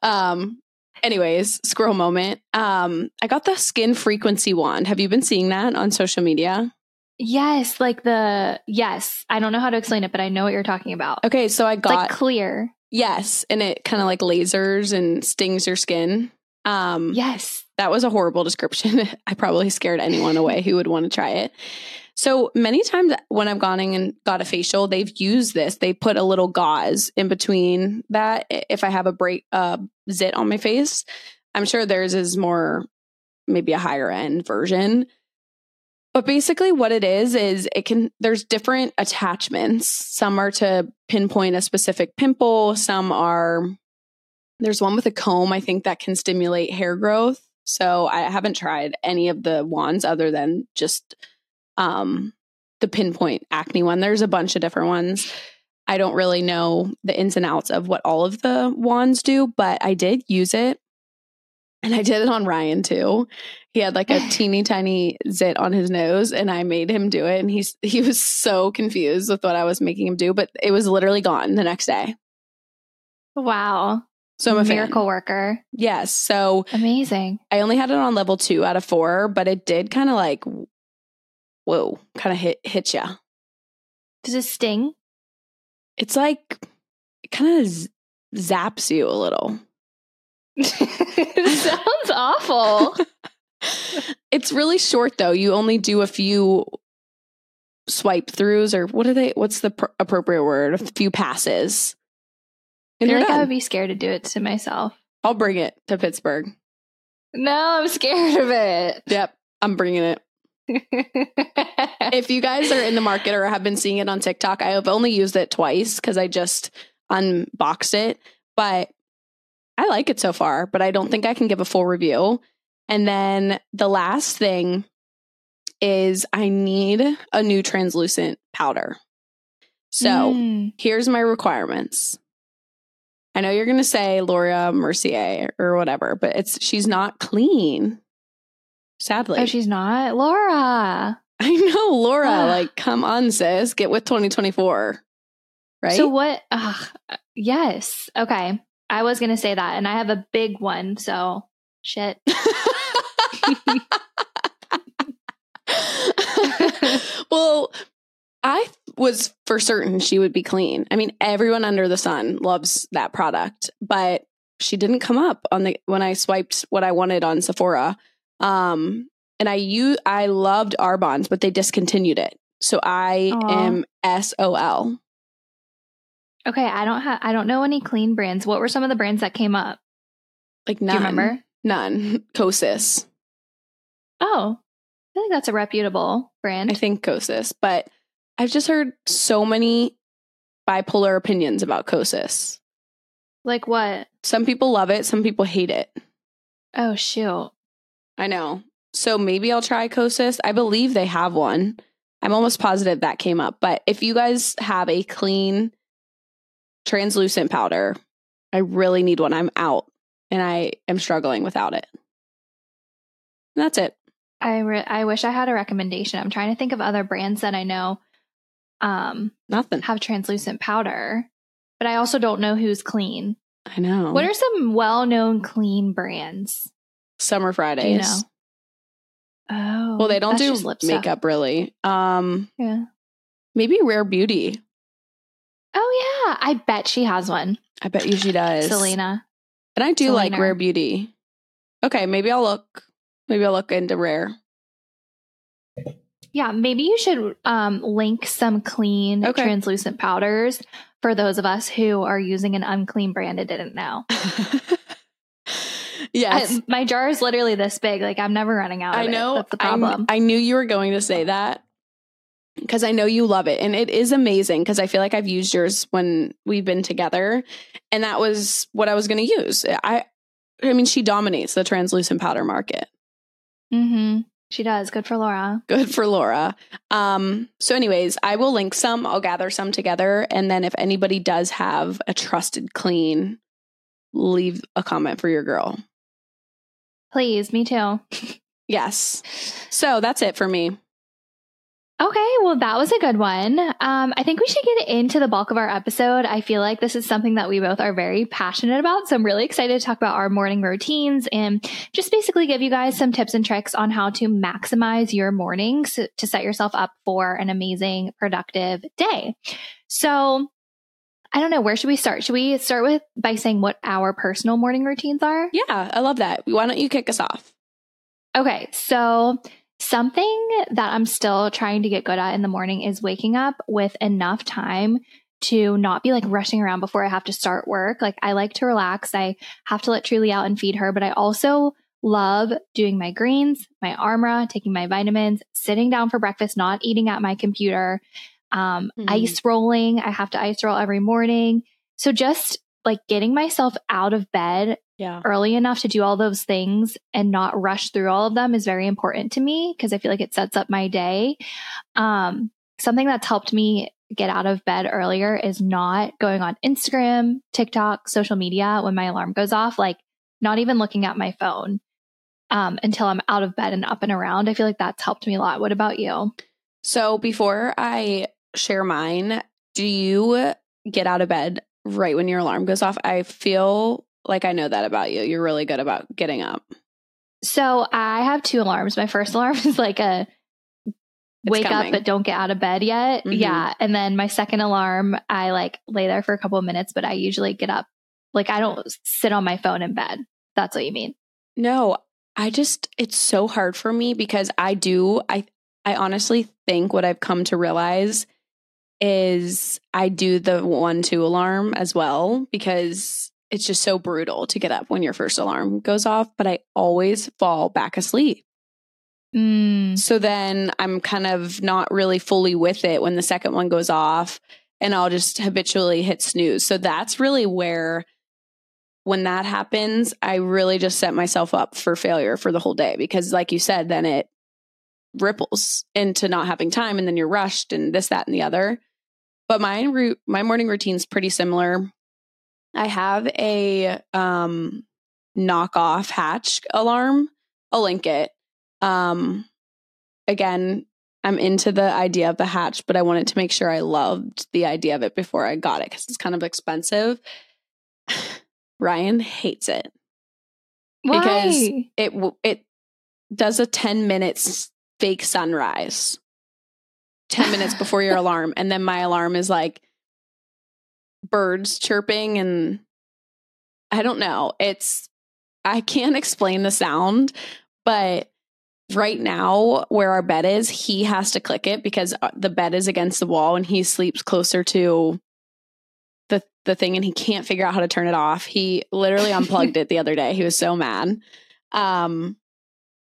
Um, anyways, squirrel moment. Um, I got the skin frequency wand. Have you been seeing that on social media? Yes, like the yes. I don't know how to explain it, but I know what you're talking about. Okay, so I got like clear. yes, and it kind of like lasers and stings your skin. Um, Yes. that was a horrible description. I probably scared anyone away who would want to try it. So many times when I've gone in and got a facial, they've used this. They put a little gauze in between that. If I have a break, uh, zit on my face, I'm sure theirs is more, maybe a higher end version. But basically, what it is is it can. There's different attachments. Some are to pinpoint a specific pimple. Some are. There's one with a comb. I think that can stimulate hair growth. So I haven't tried any of the wands other than just um, the pinpoint acne one. There's a bunch of different ones. I don't really know the ins and outs of what all of the wands do, but I did use it. And I did it on Ryan too. He had like a teeny tiny zit on his nose and I made him do it and he's he was so confused with what I was making him do, but it was literally gone the next day. Wow. So I'm a fan. miracle worker. Yes. So Amazing. I only had it on level two out of four, but it did kind of like, whoa, kind of hit hit ya. Does it sting? It's like it kind of z- zaps you a little. it sounds awful. It's really short though. You only do a few swipe throughs, or what are they? What's the pr- appropriate word? A few passes. I feel like I would be scared to do it to myself. I'll bring it to Pittsburgh. No, I'm scared of it. Yep, I'm bringing it. If you guys are in the market or have been seeing it on TikTok, I have only used it twice because I just unboxed it, but I like it so far, but I don't think I can give a full review. And then the last thing is I need a new translucent powder. So Mm. here's my requirements. I know you're going to say Laura Mercier or whatever, but it's she's not clean. Sadly. oh, she's not Laura. I know, Laura. Ugh. like, come on, sis, get with 2024. Right? So what? Ugh, yes. Okay. I was gonna say that, and I have a big one. So shit. well, I was for certain she would be clean. I mean, everyone under the sun loves that product, but she didn't come up on the when I swiped what I wanted on Sephora. Um, and I u I loved Arbonne's, but they discontinued it. So I Aw. am SOL. Okay. I don't have. I don't know any clean brands. What were some of the brands that came up? Like Do none. you remember? None. Kosas. Oh, I feel like that's a reputable brand. I think Kosas, but I've just heard so many bipolar opinions about Kosas. like what? Some people love it, some people hate it. Oh shoot. I know. So maybe I'll try Kosas. I believe they have one. I'm almost positive that came up. But if you guys have a clean translucent powder, I really need one. I'm out and I am struggling without it. And that's it. I re- I wish I had a recommendation. I'm trying to think of other brands that I know um Nothing. have translucent powder, but I also don't know who's clean. I know. What are some well-known clean brands? Summer Fridays? You know? Oh, Well, they don't do lip stuff. makeup really. Um, Yeah. maybe Rare Beauty. Oh yeah, I bet she has one. I bet you she does. Selena. And I do like Rare Beauty. Okay, maybe I'll look. Maybe I'll look into Rare. Yeah, maybe you should um, link some clean Okay. translucent powders for those of us who are using an unclean brand and didn't know. yes. I, my jar is literally this big. Like I'm never running out. Of I it. know. that's the I problem. I, knew you were going to say that because I know you love it, and it is amazing. Because I feel like I've used yours when we've been together, and that was what I was going to use. I, I mean, she dominates the translucent powder market. mm-hmm. She does. Good for Laura. Good for Laura. Um, so, anyways, I will link some. I'll gather some together, and then if anybody does have a trusted clean, leave a comment for your girl. Please, me too. Yes. So that's it for me. Okay, well, that was a good one. Um, I think we should get into the bulk of our episode. I feel like this is something that we both are very passionate about. So I'm really excited to talk about our morning routines and just basically give you guys some tips and tricks on how to maximize your mornings to set yourself up for an amazing, productive day. So I don't know, where should we start? Should we start with by saying what our personal morning routines are? Yeah, I love that. Why don't you kick us off? Okay, so something that I'm still trying to get good at in the morning is waking up with enough time to not be like rushing around before I have to start work. Like I like to relax. I have to let Truly out and feed her, but I also love doing my greens, my armra, taking my vitamins, sitting down for breakfast, not eating at my computer, um, Mhm. ice rolling. I have to ice roll every morning. So just like getting myself out of bed Yeah. early enough to do all those things and not rush through all of them is very important to me because I feel like it sets up my day. Um, something that's helped me get out of bed earlier is not going on Instagram, TikTok, social media when my alarm goes off, like not even looking at my phone um, until I'm out of bed and up and around. I feel like that's helped me a lot. What about you? So before I share mine, do you get out of bed right when your alarm goes off? I feel like I know that about you. You're really good about getting up. So I have two alarms. My first alarm is like a wake coming. up but don't get out of bed yet. Mhm. Yeah. And then my second alarm, I like lay there for a couple of minutes, but I usually get up. Like I don't sit on my phone in bed. That's what you mean. No, I just it's so hard for me because I do I I honestly think what I've come to realize is I do the 1 2 alarm as well because it's just so brutal to get up when your first alarm goes off, but I always fall back asleep. Mm. So then I'm kind of not really fully with it when the second one goes off and I'll just habitually hit snooze. So that's really where when that happens, I really just set myself up for failure for the whole day because like you said, then it ripples into not having time and then you're rushed and this that and the other. But my my morning routine's pretty similar. I have a um knockoff hatch alarm. I'll link it. Um again, I'm into the idea of the hatch, but I wanted to make sure I loved the idea of it before I got it because it's kind of expensive. Ryan hates it Why? because it it does a 10 minutes fake sunrise 10 minutes before your alarm and then my alarm is like birds chirping and I don't know it's I can't explain the sound but right now where our bed is he has to click it because uh, the bed is against the wall and he sleeps closer to the the thing and he can't figure out how to turn it off. He literally unplugged it the other day. He was so mad. Um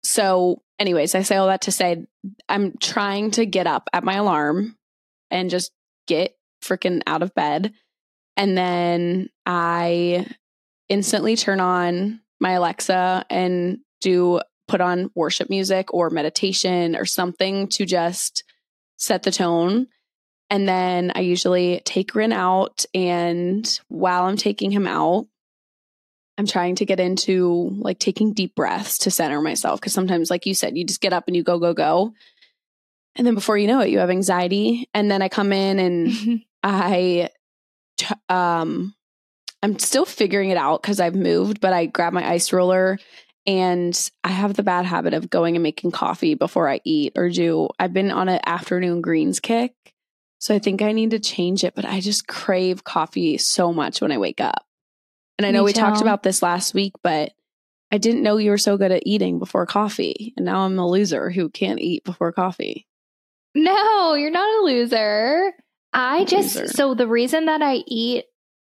so anyways, I say all that to say I'm trying to get up at my alarm and just get freaking out of bed and then I instantly turn on my Alexa and do put on worship music or meditation or something to just set the tone And then I usually take Rin out. And while I'm taking him out, I'm trying to get into like taking deep breaths to center myself. Cause sometimes, like you said, you just get up and you go, go, go. And then before you know it, you have anxiety. And then I come in and I, um, I'm still figuring it out because I've moved, but I grab my ice roller and I have the bad habit of going and making coffee before I eat or do. I've been on an afternoon greens kick. So I think I need to change it, but I just crave coffee so much when I wake up. And I know Me we talked about this last week, but I didn't know you were so good at eating before coffee. And now I'm a loser who can't eat before coffee. No, you're not a loser. I just, Loser. so the reason that I eat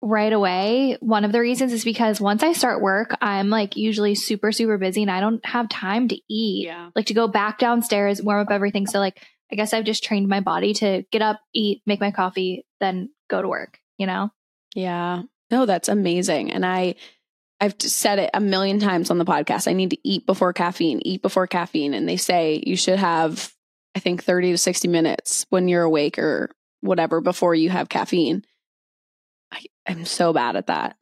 right away, one of the reasons is because once I start work, I'm like usually super, super busy and I don't have time to eat, Yeah. like to go back downstairs, warm up everything. So, like, I guess I've just trained my body to get up, eat, make my coffee, then go to work, you know? Yeah. No, that's amazing. And I I've said it a million times on the podcast. I need to eat before caffeine, eat before caffeine. And they say you should have, I think, 30 to 60 minutes when you're awake or whatever before you have caffeine. I, I'm so bad at that.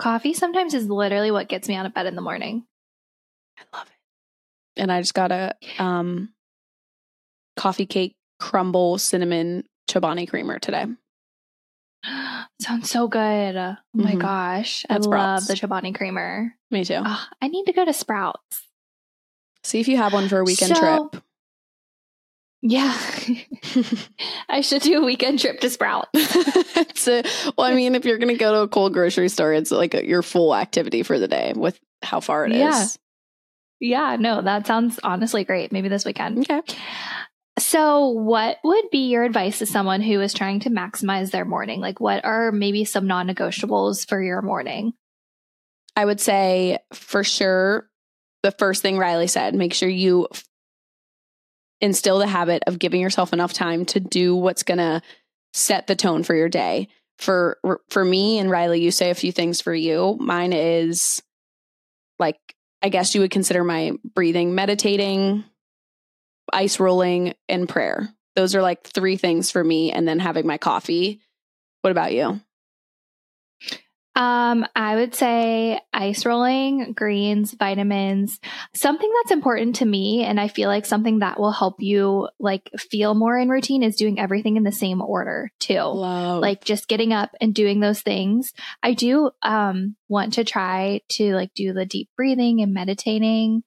Coffee sometimes is literally what gets me out of bed in the morning. I love it. And I just got a um coffee cake crumble cinnamon chobani creamer today. Sounds so good. Oh my Mhm. gosh. At I love Sprouts. the Chobani creamer. Me too. Oh, I need to go to Sprouts. See if you have one for a weekend So- trip. Yeah. I should do a weekend trip to Sprouts. well, I mean, if you're going to go to a cold grocery store, it's like a, your full activity for the day with how far it is. Yeah. yeah, no, that sounds honestly great. Maybe this weekend. Okay. So, what would be your advice to someone who is trying to maximize their morning? Like, what are maybe some non negotiables for your morning? I would say for sure the first thing Ryleigh said, make sure you instill the habit of giving yourself enough time to do what's going to set the tone for your day. For for me and Ryleigh, you say a few things for you. Mine is like I guess you would consider my breathing, meditating, ice rolling, and prayer. Those are like three things for me and then having my coffee. What about you? Um, I would say ice rolling, greens, vitamins, something that's important to me. And I feel like something that will help you like feel more in routine is doing everything in the same order too. Love. Like just getting up and doing those things. I do um want to try to like do the deep breathing and meditating.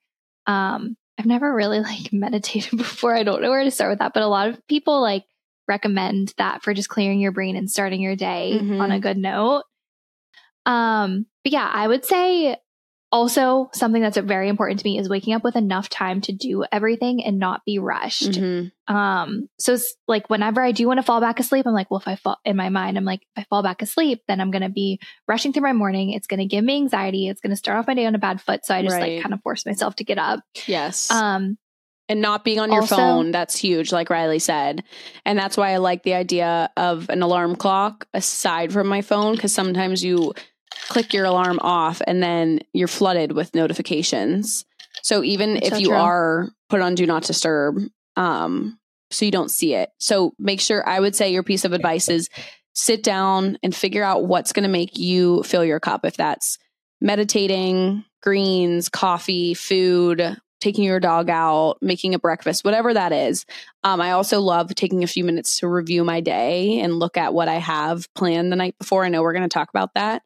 Um, I've never really like meditated before. I don't know where to start with that, but a lot of people like recommend that for just clearing your brain and starting your day Mhm. on a good note. Um, but yeah, I would say also something that's very important to me is waking up with enough time to do everything and not be rushed. Mhm. Um, so it's like whenever I do want to fall back asleep, I'm like, well, if I fall in my mind, I'm like, if I fall back asleep, then I'm going to be rushing through my morning. It's going to give me anxiety. It's going to start off my day on a bad foot. So I just Right. like kind of force myself to get up. Yes. Um, and not being on your Also- phone that's huge like ryleigh said and that's why i like the idea of an alarm clock aside from my phone because sometimes you click your alarm off and then you're flooded with notifications so even That's if so you true. are put on do not disturb um so you don't see it so make sure i would say your piece of advice is sit down and figure out what's going to make you fill your cup if that's meditating greens coffee food taking your dog out, making a breakfast, whatever that is. Um, I also love taking a few minutes to review my day and look at what I have planned the night before. I know we're going to talk about that.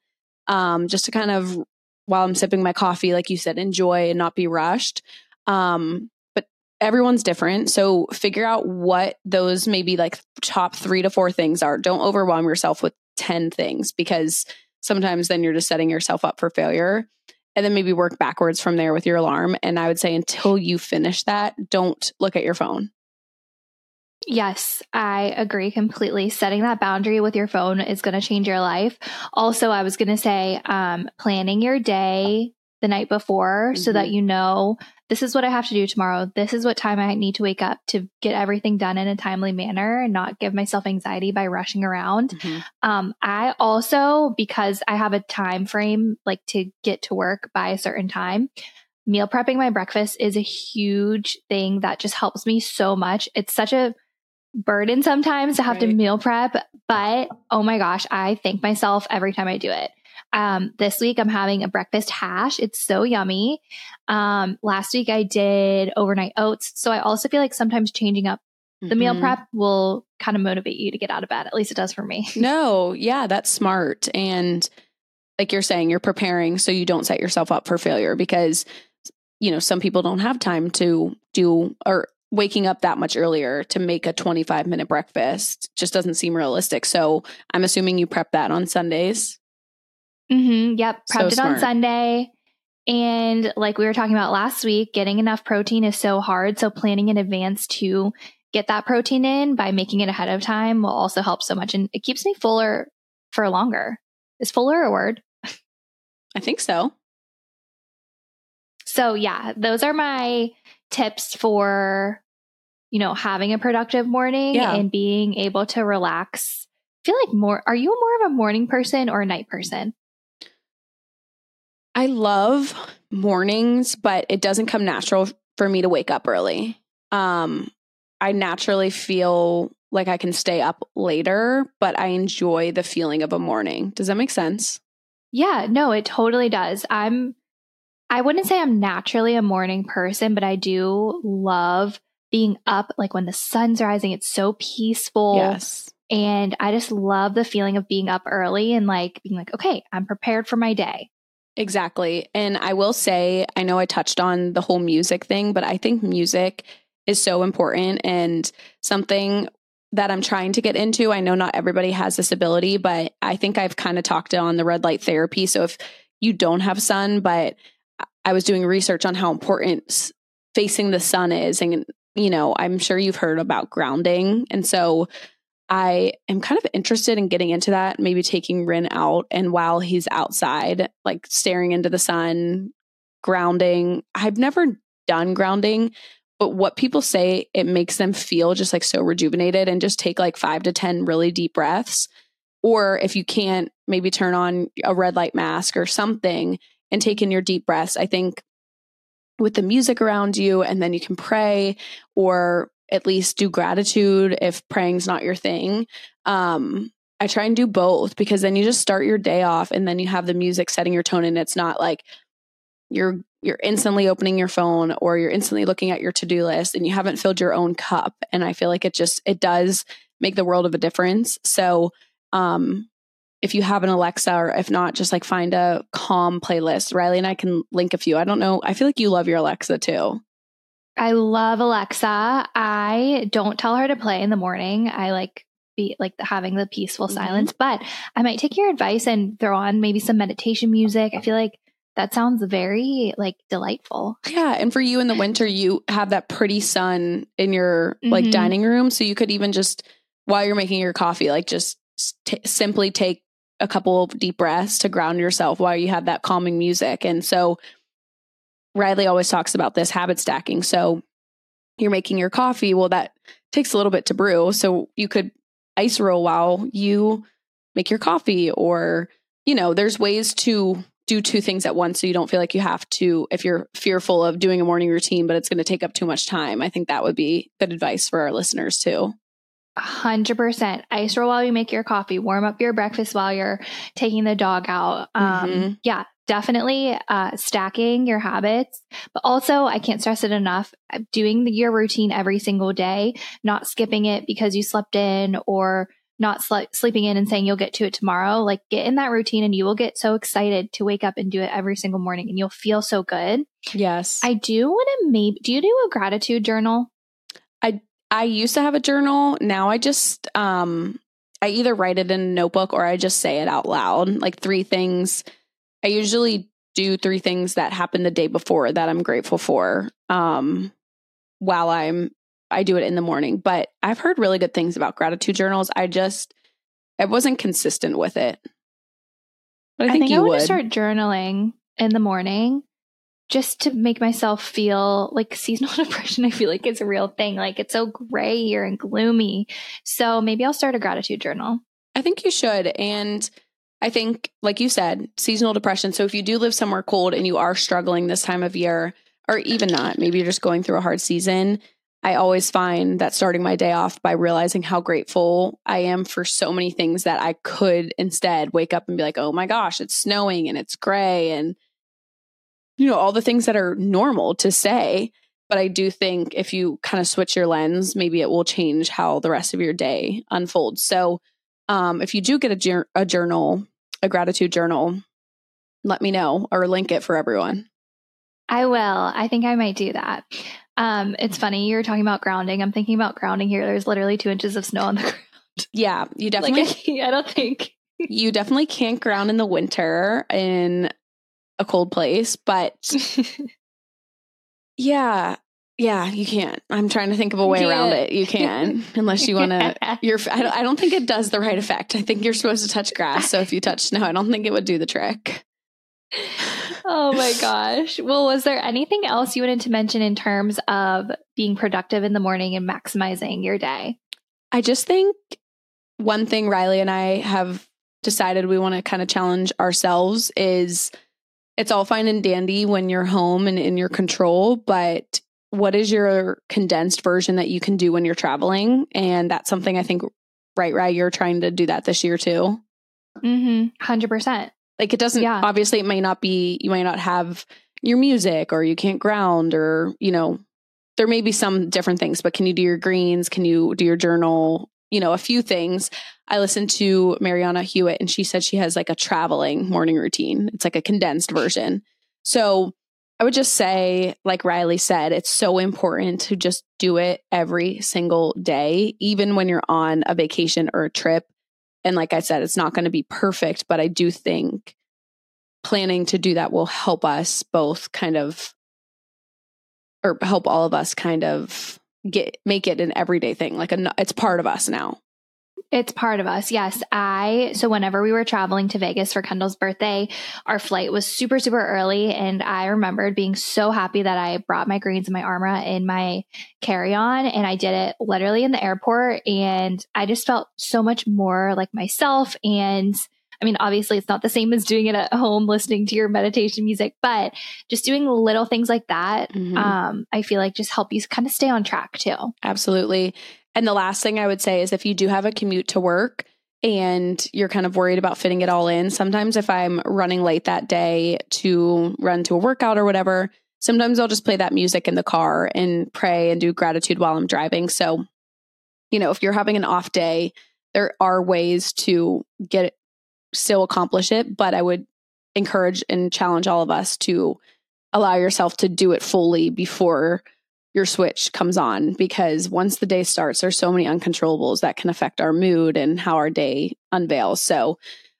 Um, just to kind of, while I'm sipping my coffee, like you said, enjoy and not be rushed. Um, but everyone's different. So figure out what those maybe like top three to four things are. Don't overwhelm yourself with 10 things because sometimes then you're just setting yourself up for failure and then maybe work backwards from there with your alarm. And I would say until you finish that, don't look at your phone. Yes, I agree completely. Setting that boundary with your phone is going to change your life. Also, I was going to say, um, planning your day the night before so that you know this is what I have to do tomorrow. This is what time I need to wake up to get everything done in a timely manner and not give myself anxiety by rushing around. Um, I also, because I have a time frame like to get to work by a certain time, meal prepping my breakfast is a huge thing that just helps me so much. It's such a burden sometimes to have to meal prep, but oh my gosh, I thank myself every time I do it. Um, this week I'm having a breakfast hash. It's so yummy. Um, last week I did overnight oats. So I also feel like sometimes changing up the meal Mhm. prep will kind of motivate you to get out of bed. At least it does for me. No, yeah, that's smart. And like you're saying, you're preparing so you don't set yourself up for failure because, you know, some people don't have time to do or waking up that much earlier to make a 25 minute breakfast just doesn't seem realistic. So I'm assuming you prep that on Sundays. Mm-hmm. Yep. So Prepped it on. Sunday. And like we were talking about last week, getting enough protein is so hard. So planning in advance to get that protein in by making it ahead of time will also help so much. And it keeps me fuller for longer. Is fuller a word? I think so. So yeah, those are my tips for, you know, having a productive morning Yeah. and being able to relax. I feel like more, are you more of a morning person or a night person? I love mornings, but it doesn't come natural for me to wake up early. Um, I naturally feel like I can stay up later, but I enjoy the feeling of a morning. Does that make sense? Yeah, no, it totally does. I'm I wouldn't say I'm naturally a morning person, but I do love being up like when the sun's rising. It's so peaceful. Yes. And I just love the feeling of being up early and like being like, okay, I'm prepared for my day. Exactly. And I will say, I know I touched on the whole music thing, but I think music is so important and something that I'm trying to get into. I know not everybody has this ability, but I think I've kind of talked on the red light therapy. So if you don't have sun, but I was doing research on how important facing the sun is. And, you know, I'm sure you've heard about grounding. And so I am kind of interested in getting into that, maybe taking Rin out and while he's outside, like staring into the sun, grounding. I've never done grounding, but what people say it makes them feel just like so rejuvenated and just take like 5 to 10 really deep breaths. Or if you can't, maybe turn on a red light mask or something and take in your deep breaths. I think with the music around you and then you can pray or at least do gratitude if praying's not your thing. Um, I try and do both because then you just start your day off and then you have the music setting your tone and it's not like you're you're instantly opening your phone or you're instantly looking at your to-do list and you haven't filled your own cup and I feel like it just it does make the world of a difference. So um if you have an Alexa or if not just like find a calm playlist. Ryleigh and I can link a few. I don't know. I feel like you love your Alexa too. I love Alexa. I don't tell her to play in the morning. I like be like having the peaceful Mhm. silence, but I might take your advice and throw on maybe some meditation music. I feel like that sounds very like delightful. Yeah, and for you in the winter, you have that pretty sun in your like Mhm. dining room, so you could even just while you're making your coffee, like just t- simply take a couple of deep breaths to ground yourself while you have that calming music. And so Ryleigh always talks about this habit stacking. So you're making your coffee, well that takes a little bit to brew, so you could ice roll while you make your coffee or you know, there's ways to do two things at once. So you don't feel like you have to if you're fearful of doing a morning routine but it's going to take up too much time. I think that would be good advice for our listeners too A hundred percent. Ice roll while you make your coffee. Warm up your breakfast while you're taking the dog out. Um, Mhm. Yeah, definitely uh, stacking your habits. But also, I can't stress it enough. uh, Doing the, your routine every single day, not skipping it because you slept in or not sle- sleeping in and saying you'll get to it tomorrow. Like get in that routine, and you will get so excited to wake up and do it every single morning, and you'll feel so good. yes I do want to maybe. Do you do a gratitude journal? i used to have a journal. Now i just um i either write it in a notebook or i just say it out loud like three things. I usually do three things that happened the day before that i'm grateful for um while i'm i do it in the morning. But i've heard really good things about gratitude journals. I just i wasn't consistent with it. But i think, you I would want to start journaling in the morning just to make myself feel like seasonal depression. I feel like it's a real thing. Like it's so gray here and gloomy. So maybe I'll start a gratitude journal. I think you should. And I think, like you said, seasonal depression. So if you do live somewhere cold and you are struggling this time of year, or even not, maybe you're just going through a hard season, I always find that starting my day off by realizing how grateful I am for so many things that I could instead wake up and be like, oh my gosh, it's snowing and it's gray and, you know, all the things that are normal to say. But I do think if you kind of switch your lens, maybe it will change how the rest of your day unfolds. So, um, if you do get a, a journal, a gratitude journal, let me know or link it for everyone. I will. I think I might do that. Um, it's funny you're talking about grounding. I'm thinking about grounding here. There's literally two inches of snow on the ground. Yeah, you definitely. Like, I don't think you definitely can't ground in the winter in a cold place, but yeah, yeah, you can't. I'm trying to think of a way around it. You can, unless you want to. You're. I don't, I don't think it does the right effect. I think you're supposed to touch grass. So if you touch snow, I don't think it would do the trick. oh my gosh. Well, was there anything else you wanted to mention in terms of being productive in the morning and maximizing your day? I just think one thing Ryleigh and I have decided we want to kind of challenge ourselves is it's all fine and dandy when you're home and in your control, but what is your condensed version that you can do when you're traveling? And that's something I think, right, right, you're trying to do that this year too. Mm-hmm. 100%. Like it doesn't, yeah. obviously, it may not be, you might not have your music or you can't ground or, you know, there may be some different things, but can you do your greens? Can you do your journal? You know, a few things. I listened to Mariana Hewitt and she said she has like a traveling morning routine. It's like a condensed version. So I would just say, like Ryleigh said, it's so important to just do it every single day, even when you're on a vacation or a trip. And like I said, it's not going to be perfect, but I do think planning to do that will help us both kind of, or help all of us kind of get, make it an everyday thing. Like a, it's part of us now. It's part of us. Yes. I, so whenever we were traveling to Vegas for Kendall's birthday, our flight was super, super early. And I remembered being so happy that I brought my greens and my Armra in my carry on. And I did it literally in the airport. And I just felt so much more like myself. And I mean, obviously, it's not the same as doing it at home, listening to your meditation music, but just doing little things like that, mm-hmm. um, I feel like just help you kind of stay on track too. Absolutely. And the last thing I would say is if you do have a commute to work and you're kind of worried about fitting it all in, sometimes if I'm running late that day to run to a workout or whatever, sometimes I'll just play that music in the car and pray and do gratitude while I'm driving. So, you know, if you're having an off day, there are ways to get still accomplish it, but I would encourage and challenge all of us to allow yourself to do it fully before your switch comes on because once the day starts, there's so many uncontrollables that can affect our mood and how our day unveils. So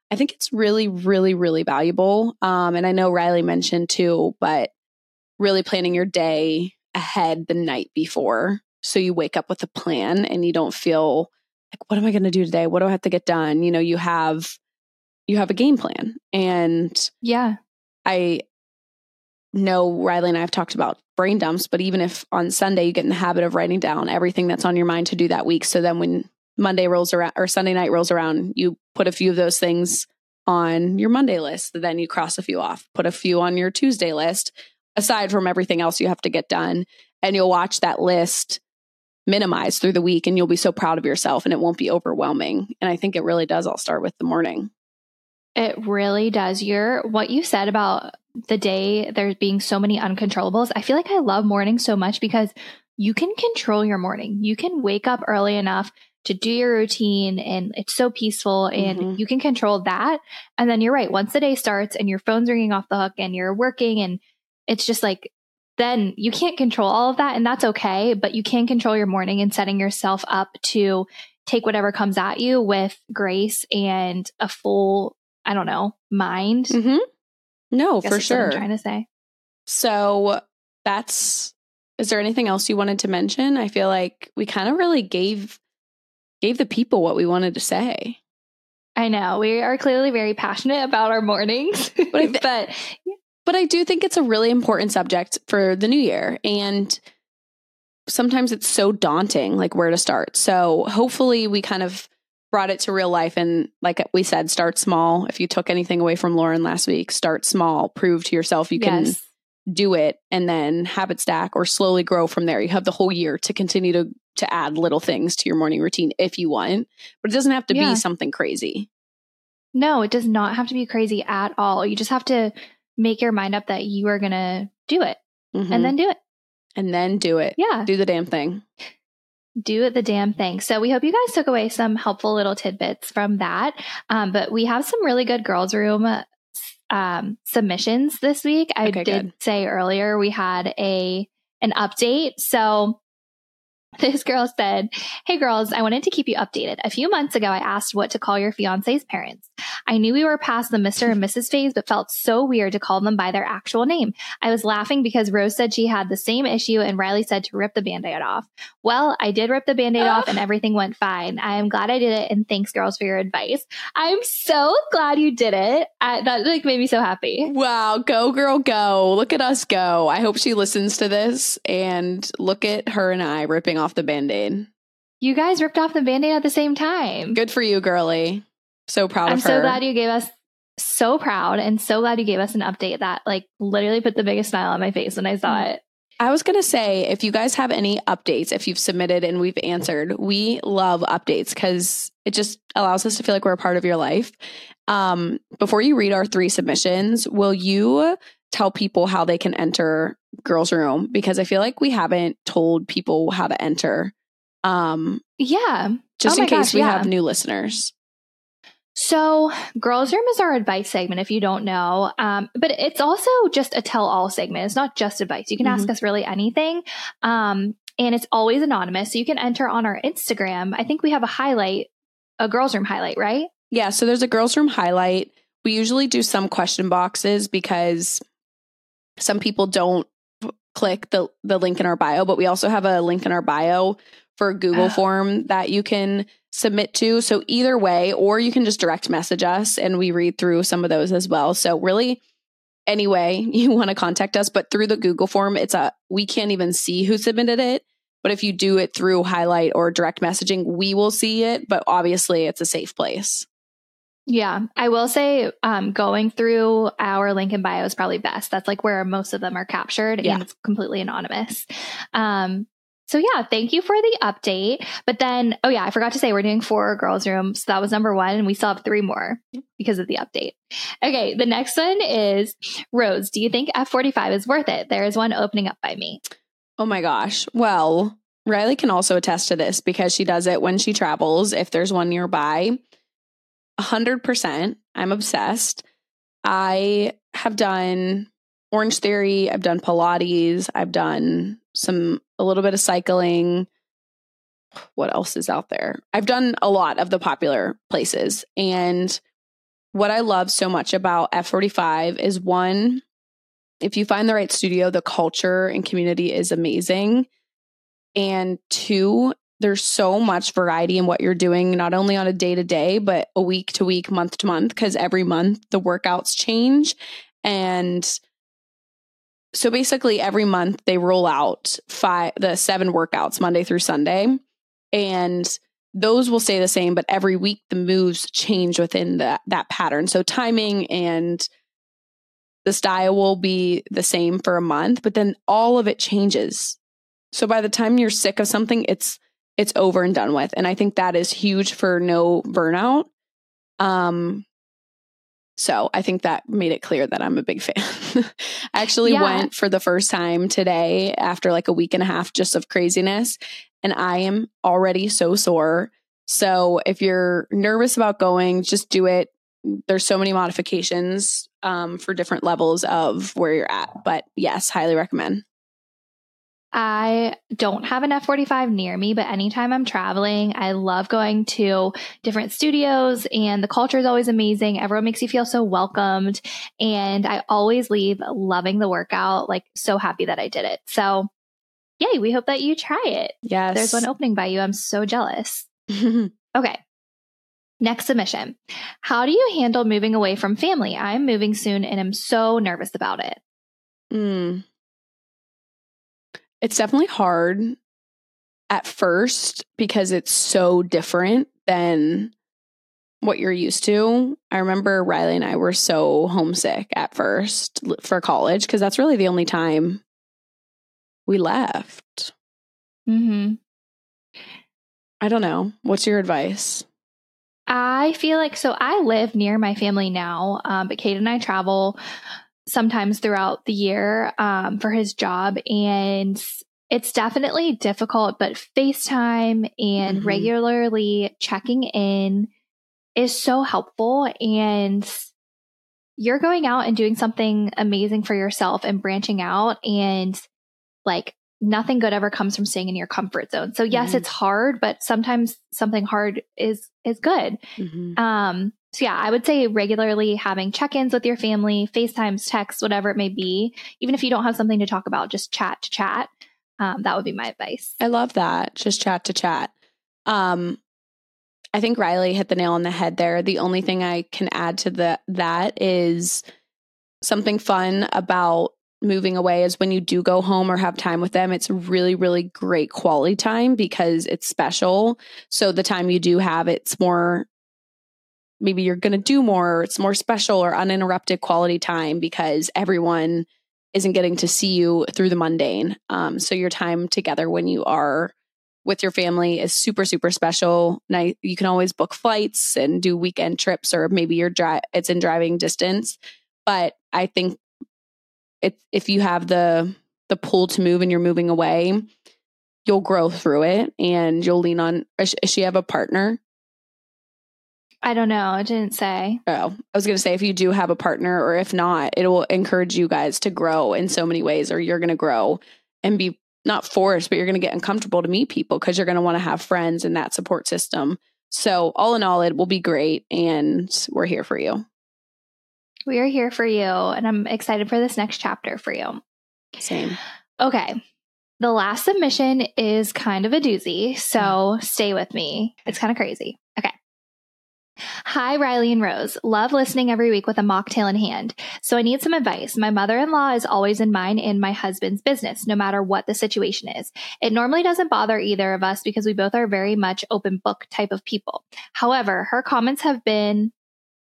I think it's really, really, really valuable. Um, and I know Ryleigh mentioned too, but really planning your day ahead the night before. So you wake up with a plan and you don't feel like, what am I going to do today? What do I have to get done? You know, you have, you have a game plan and yeah, I, know Ryleigh and I have talked about brain dumps, but even if on Sunday you get in the habit of writing down everything that's on your mind to do that week. So then when Monday rolls around or Sunday night rolls around, you put a few of those things on your Monday list. Then you cross a few off, put a few on your Tuesday list, aside from everything else you have to get done. And you'll watch that list minimize through the week and you'll be so proud of yourself and it won't be overwhelming. And I think it really does all start with the morning. It really does. Your what you said about the day there's being so many uncontrollables. I feel like I love mornings so much because you can control your morning. You can wake up early enough to do your routine and it's so peaceful and mm-hmm. you can control that. And then you're right. Once the day starts and your phone's ringing off the hook and you're working and it's just like, then you can't control all of that and that's okay. But you can control your morning and setting yourself up to take whatever comes at you with grace and a full, I don't know, mind. Mm-hmm. No, for sure. I'm trying to say. So that's. Is there anything else you wanted to mention? I feel like we kind of really gave gave the people what we wanted to say. I know we are clearly very passionate about our mornings, but I th- but but I do think it's a really important subject for the new year and sometimes it's so daunting like where to start. So hopefully we kind of brought it to real life and like we said start small if you took anything away from lauren last week start small prove to yourself you can yes. do it and then habit stack or slowly grow from there. You have the whole year to continue to to add little things to your morning routine if you want, but it doesn't have to Yeah. be something crazy. No, it does not have to be crazy at all. You just have to make your mind up that you are going to do it Mhm. and then do it. and then do it. Yeah. Do the damn thing. Do the damn thing. So we hope you guys took away some helpful little tidbits from that. Um, but we have some really good girls' room um, submissions this week. I Okay, did good. say earlier we had a an update. So this girl said, Hey girls, I wanted to keep you updated. A few months ago, I asked what to call your fiance's parents. I knew we were past the Mr. and Mrs. phase, but felt so weird to call them by their actual name. I was laughing because Rose said she had the same issue and Ryleigh said to rip the band aid off. Well, I did rip the band aid off and everything went fine. I am glad I did it and thanks girls for your advice. I'm so glad you did it. I, that like made me so happy. Wow, go girl, go. Look at us go. I hope she listens to this and look at her and I ripping off the band-aid. You guys ripped off the band aid at the same time. Good for you, girly. So proud I'm of her. so glad you gave us so proud and so glad you gave us an update that like literally put the biggest smile on my face when I saw Mm. it. I was going to say, if you guys have any updates, if you've submitted and we've answered, we love updates because it just allows us to feel like we're a part of your life. Um, before you read our three submissions, will you tell people how they can enter Girls Room? Because I feel like we haven't told people how to enter. Um, Yeah. just Oh in case gosh, we yeah. have new listeners. So, Girls Room is our advice segment if you don't know. Um, but it's also just a tell all segment. It's not just advice. You can ask us really anything. Um, and it's always anonymous. So you can enter on our Instagram. I think we have a highlight, a Girls Room highlight, right? Yeah, so there's a girls' room highlight. We usually do some question boxes because some people don't click the the link in our bio, but we also have a link in our bio for Google Oh. form that you can submit to. So either way, or you can just direct message us and we read through some of those as well. So really any way you want to contact us, but through the Google form, it's a we can't even see who submitted it. But if you do it through highlight or direct messaging, we will see it. But obviously it's a safe place. Yeah, I will say um, going through our link in bio is probably best. That's like where most of them are captured Yeah. and it's completely anonymous. Um, so yeah, thank you for the update. But then, oh yeah, I forgot to say we're doing four girls' rooms. So that was number one, and we still have three more because of the update. Okay, the next one is Rose. Do you think F45 is worth it? There is one opening up by me. Oh my gosh. Well, Ryleigh can also attest to this because she does it when she travels, if there's one nearby. 100%. I'm obsessed. I have done Orange Theory, I've done Pilates, I've done some, a little bit of cycling. What else is out there? I've done a lot of the popular places. And what I love so much about F45 is one, if you find the right studio, the culture and community is amazing. And two, there's so much variety in what you're doing, not only on a day to day, but a week to week, month to month, because every month the workouts change. And so basically every month they roll out five the seven workouts Monday through Sunday. And those will stay the same, but every week the moves change within that that pattern. So timing and the style will be the same for a month, but then all of it changes. So by the time you're sick of something, it's it's over and done with. And I think that is huge for no burnout. Um so I think that made it clear that I'm a big fan. I actually Yeah. went for the first time today after like a week and a half just of craziness and I am already so sore. So if you're nervous about going, just do it. There's so many modifications um, for different levels of where you're at. But yes, highly recommend. I don't have an F45 near me, but anytime I'm traveling, I love going to different studios and the culture is always amazing. Everyone makes you feel so welcomed. And I always leave loving the workout, like so happy that I did it. So, yay, we hope that you try it. Yes. There's one opening by you. I'm so jealous. Okay. Next submission. How do you handle moving away from family? I'm moving soon and I'm so nervous about it. Mm. It's definitely hard at first because it's so different than what you're used to. I remember Ryleigh and I were so homesick at first for college because that's really the only time we left. Mm-hmm. I don't know. What's your advice? I feel like so I live near my family now, um, but Kate and I travel sometimes throughout the year um, for his job, and it's definitely difficult. But FaceTime and Mhm. regularly checking in is so helpful, and you're going out and doing something amazing for yourself and branching out, and like nothing good ever comes from staying in your comfort zone. So yes, Mhm. it's hard, but sometimes something hard is is good. Mhm. Um, so yeah, I would say regularly having check-ins with your family, FaceTimes, texts, whatever it may be. Even if you don't have something to talk about, just chat to chat. Um, that would be my advice. I love that. Just chat to chat. Um, I think Ryleigh hit the nail on the head there. The only thing I can add to the that is something fun about moving away is when you do go home or have time with them, it's really, really great quality time because it's special. So the time you do have, it's more maybe you're going to do more, it's more special or uninterrupted quality time because everyone isn't getting to see you through the mundane. Um, so your time together when you are with your family is super super special. Now you can always book flights and do weekend trips, or maybe you're dri- it's in driving distance. But I think it's if you have the the pull to move and you're moving away, you'll grow through it and you'll lean on. Does she have a partner? I don't know. I didn't say. Oh, I was going to say if you do have a partner, or if not, it will encourage you guys to grow in so many ways, or you're going to grow and be not forced, but you're going to get uncomfortable to meet people because you're going to want to have friends and that support system. So, all in all, it will be great, and we're here for you. We are here for you, and I'm excited for this next chapter for you. Same. Okay. The last submission is kind of a doozy, so mm. stay with me. It's kind of crazy. Hi, Ryleigh and Rose. Love listening every week with a mocktail in hand. So I need some advice. My mother in law is always in mine and my husband's business, no matter what the situation is. It normally doesn't bother either of us because we both are very much open book type of people. However, her comments have been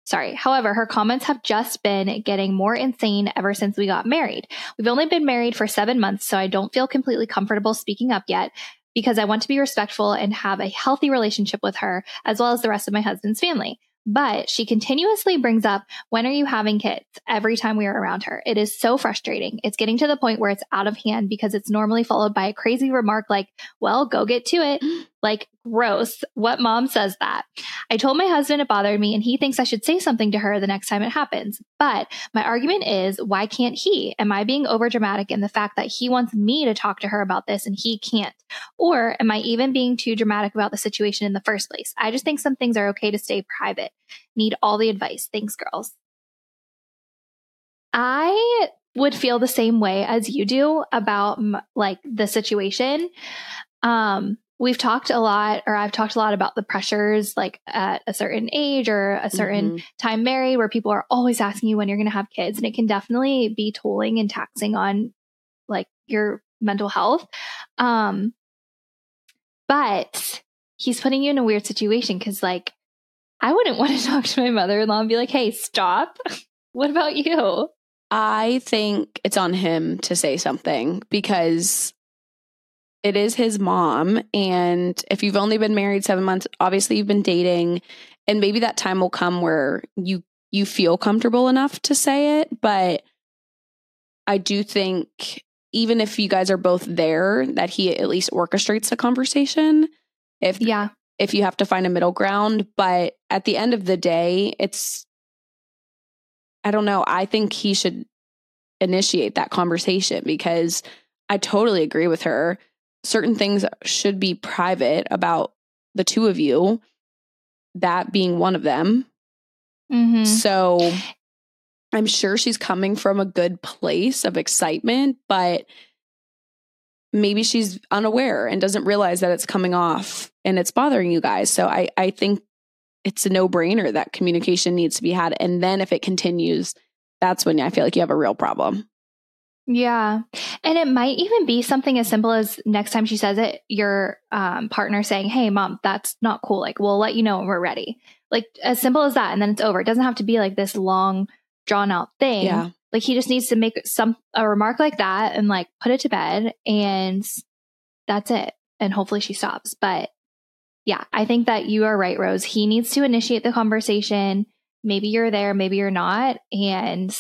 Sorry. However, her comments have just been getting more insane ever since we got married. We've only been married for seven months, so I don't feel completely comfortable speaking up yet because I want to be respectful and have a healthy relationship with her as well as the rest of my husband's family. But she continuously brings up, when are you having kids? Every time we are around her. It is so frustrating. It's getting to the point where it's out of hand because it's normally followed by a crazy remark like, well, go get to it. Like, gross. What mom says that? I told my husband it bothered me and he thinks I should say something to her the next time it happens. But my argument is, why can't he? Am I being over dramatic in the fact that he wants me to talk to her about this and he can't? Or am I even being too dramatic about the situation in the first place? I just think some things are okay to stay private. Need all the advice. Thanks, girls. I would feel the same way as you do about like the situation. Um, we've talked a lot, or I've talked a lot about the pressures like at a certain age or a certain time married where people are always asking you when you're going to have kids. And it can definitely be tolling and taxing on like your mental health. Um, but he's putting you in a weird situation because like I wouldn't want to talk to my mother in law and be like, hey, stop. what about you? I think it's on him to say something because it is his mom. And if you've only been married seven months, obviously you've been dating, and maybe that time will come where you you feel comfortable enough to say it. But I do think even if you guys are both there, that he at least orchestrates the conversation. If Yeah. if you have to find a middle ground. But at the end of the day, it's, I don't know. I think he should initiate that conversation because I totally agree with her. Certain things should be private about the two of you, that being one of them. Mm-hmm. So I'm sure she's coming from a good place of excitement, but maybe she's unaware and doesn't realize that it's coming off and it's bothering you guys. So I, I think it's a no brainer that communication needs to be had. And then if it continues, that's when I feel like you have a real problem. Yeah. And it might even be something as simple as next time she says it, your um, partner saying, Hey, mom, that's not cool. Like, we'll let you know when we're ready. Like as simple as that. And then it's over. It doesn't have to be like this long, drawn out thing. Yeah. Like he just needs to make some a remark like that and like put it to bed and that's it. And hopefully she stops. But yeah, I think that you are right, Rose. He needs to initiate the conversation. Maybe you're there, maybe you're not. And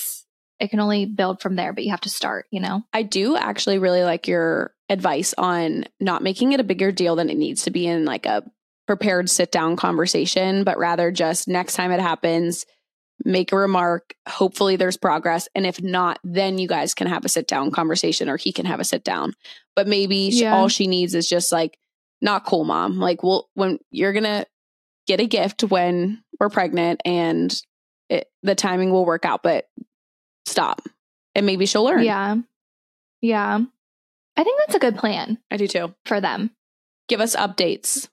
it can only build from there, but you have to start, you know? I do actually really like your advice on not making it a bigger deal than it needs to be in like a prepared sit down conversation, but rather just next time it happens, make a remark. Hopefully there's progress. And if not, then you guys can have a sit down conversation or he can have a sit down. But maybe she, Yeah. all she needs is just like, not cool, mom. Like, well, when you're going to get a gift when we're pregnant and it, the timing will work out, but stop. And maybe she'll learn. Yeah. Yeah. I think that's a good plan I do too. for them. Give us updates.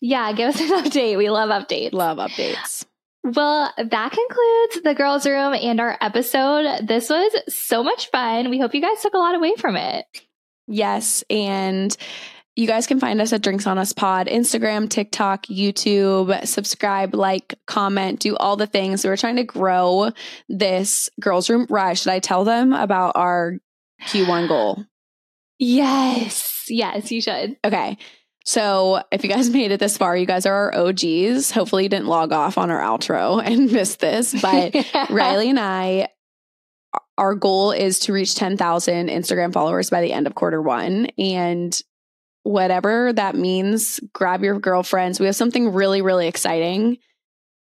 Yeah, give us an update. We love updates. Love updates. Well, that concludes the girls' room and our episode. This was so much fun. We hope you guys took a lot away from it. Yes. And you guys can find us at Drinks on Us Pod, Instagram, TikTok, YouTube. Subscribe, like, comment, do all the things. We're trying to grow this girls' room. Ry, should I tell them about our Q1 goal? Yes. Yes, you should. Okay. So if you guys made it this far, you guys are our OGs. Hopefully you didn't log off on our outro and miss this. But Ryleigh and I, our goal is to reach 10,000 Instagram followers by the end of quarter one. And whatever that means, grab your girlfriends. We have something really, really exciting.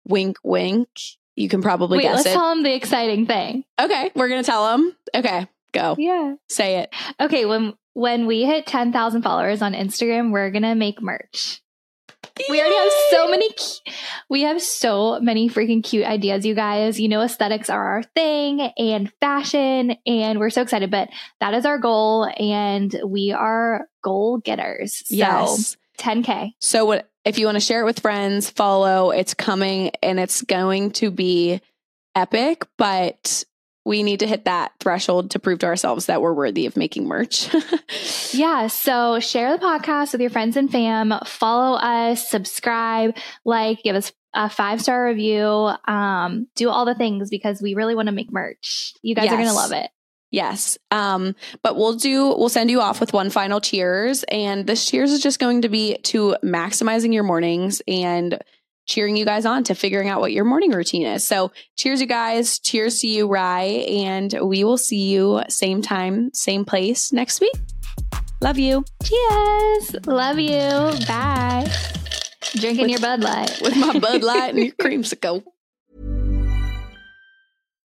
Wink, wink. You can probably Wait, guess let's it. tell them the exciting thing. okay, we're going to tell them. Okay, go. Yeah. Say it. Okay, when when we hit 10,000 followers on Instagram, we're going to make merch. We already have so many we have so many freaking cute ideas, you guys. You know aesthetics are our thing and fashion and we're so excited, but that is our goal and we are goal getters. So Yes. 10k. So what if you want to share it with friends, follow, it's coming and it's going to be epic, but we need to hit that threshold to prove to ourselves that we're worthy of making merch. Yeah, so share the podcast with your friends and fam, follow us, subscribe, like, give us a five-star review, um, do all the things because we really want to make merch. You guys are going to love it. yes. Um, but we'll do we'll send you off with one final cheers. And this cheers is just going to be to maximizing your mornings and cheering you guys on to figuring out what your morning routine is. So cheers, you guys. Cheers to you, Ry. And we will see you same time, same place next week. Love you. Cheers. Love you. Bye. Drinking With- your Bud Light. with my Bud Light and your creamsicle.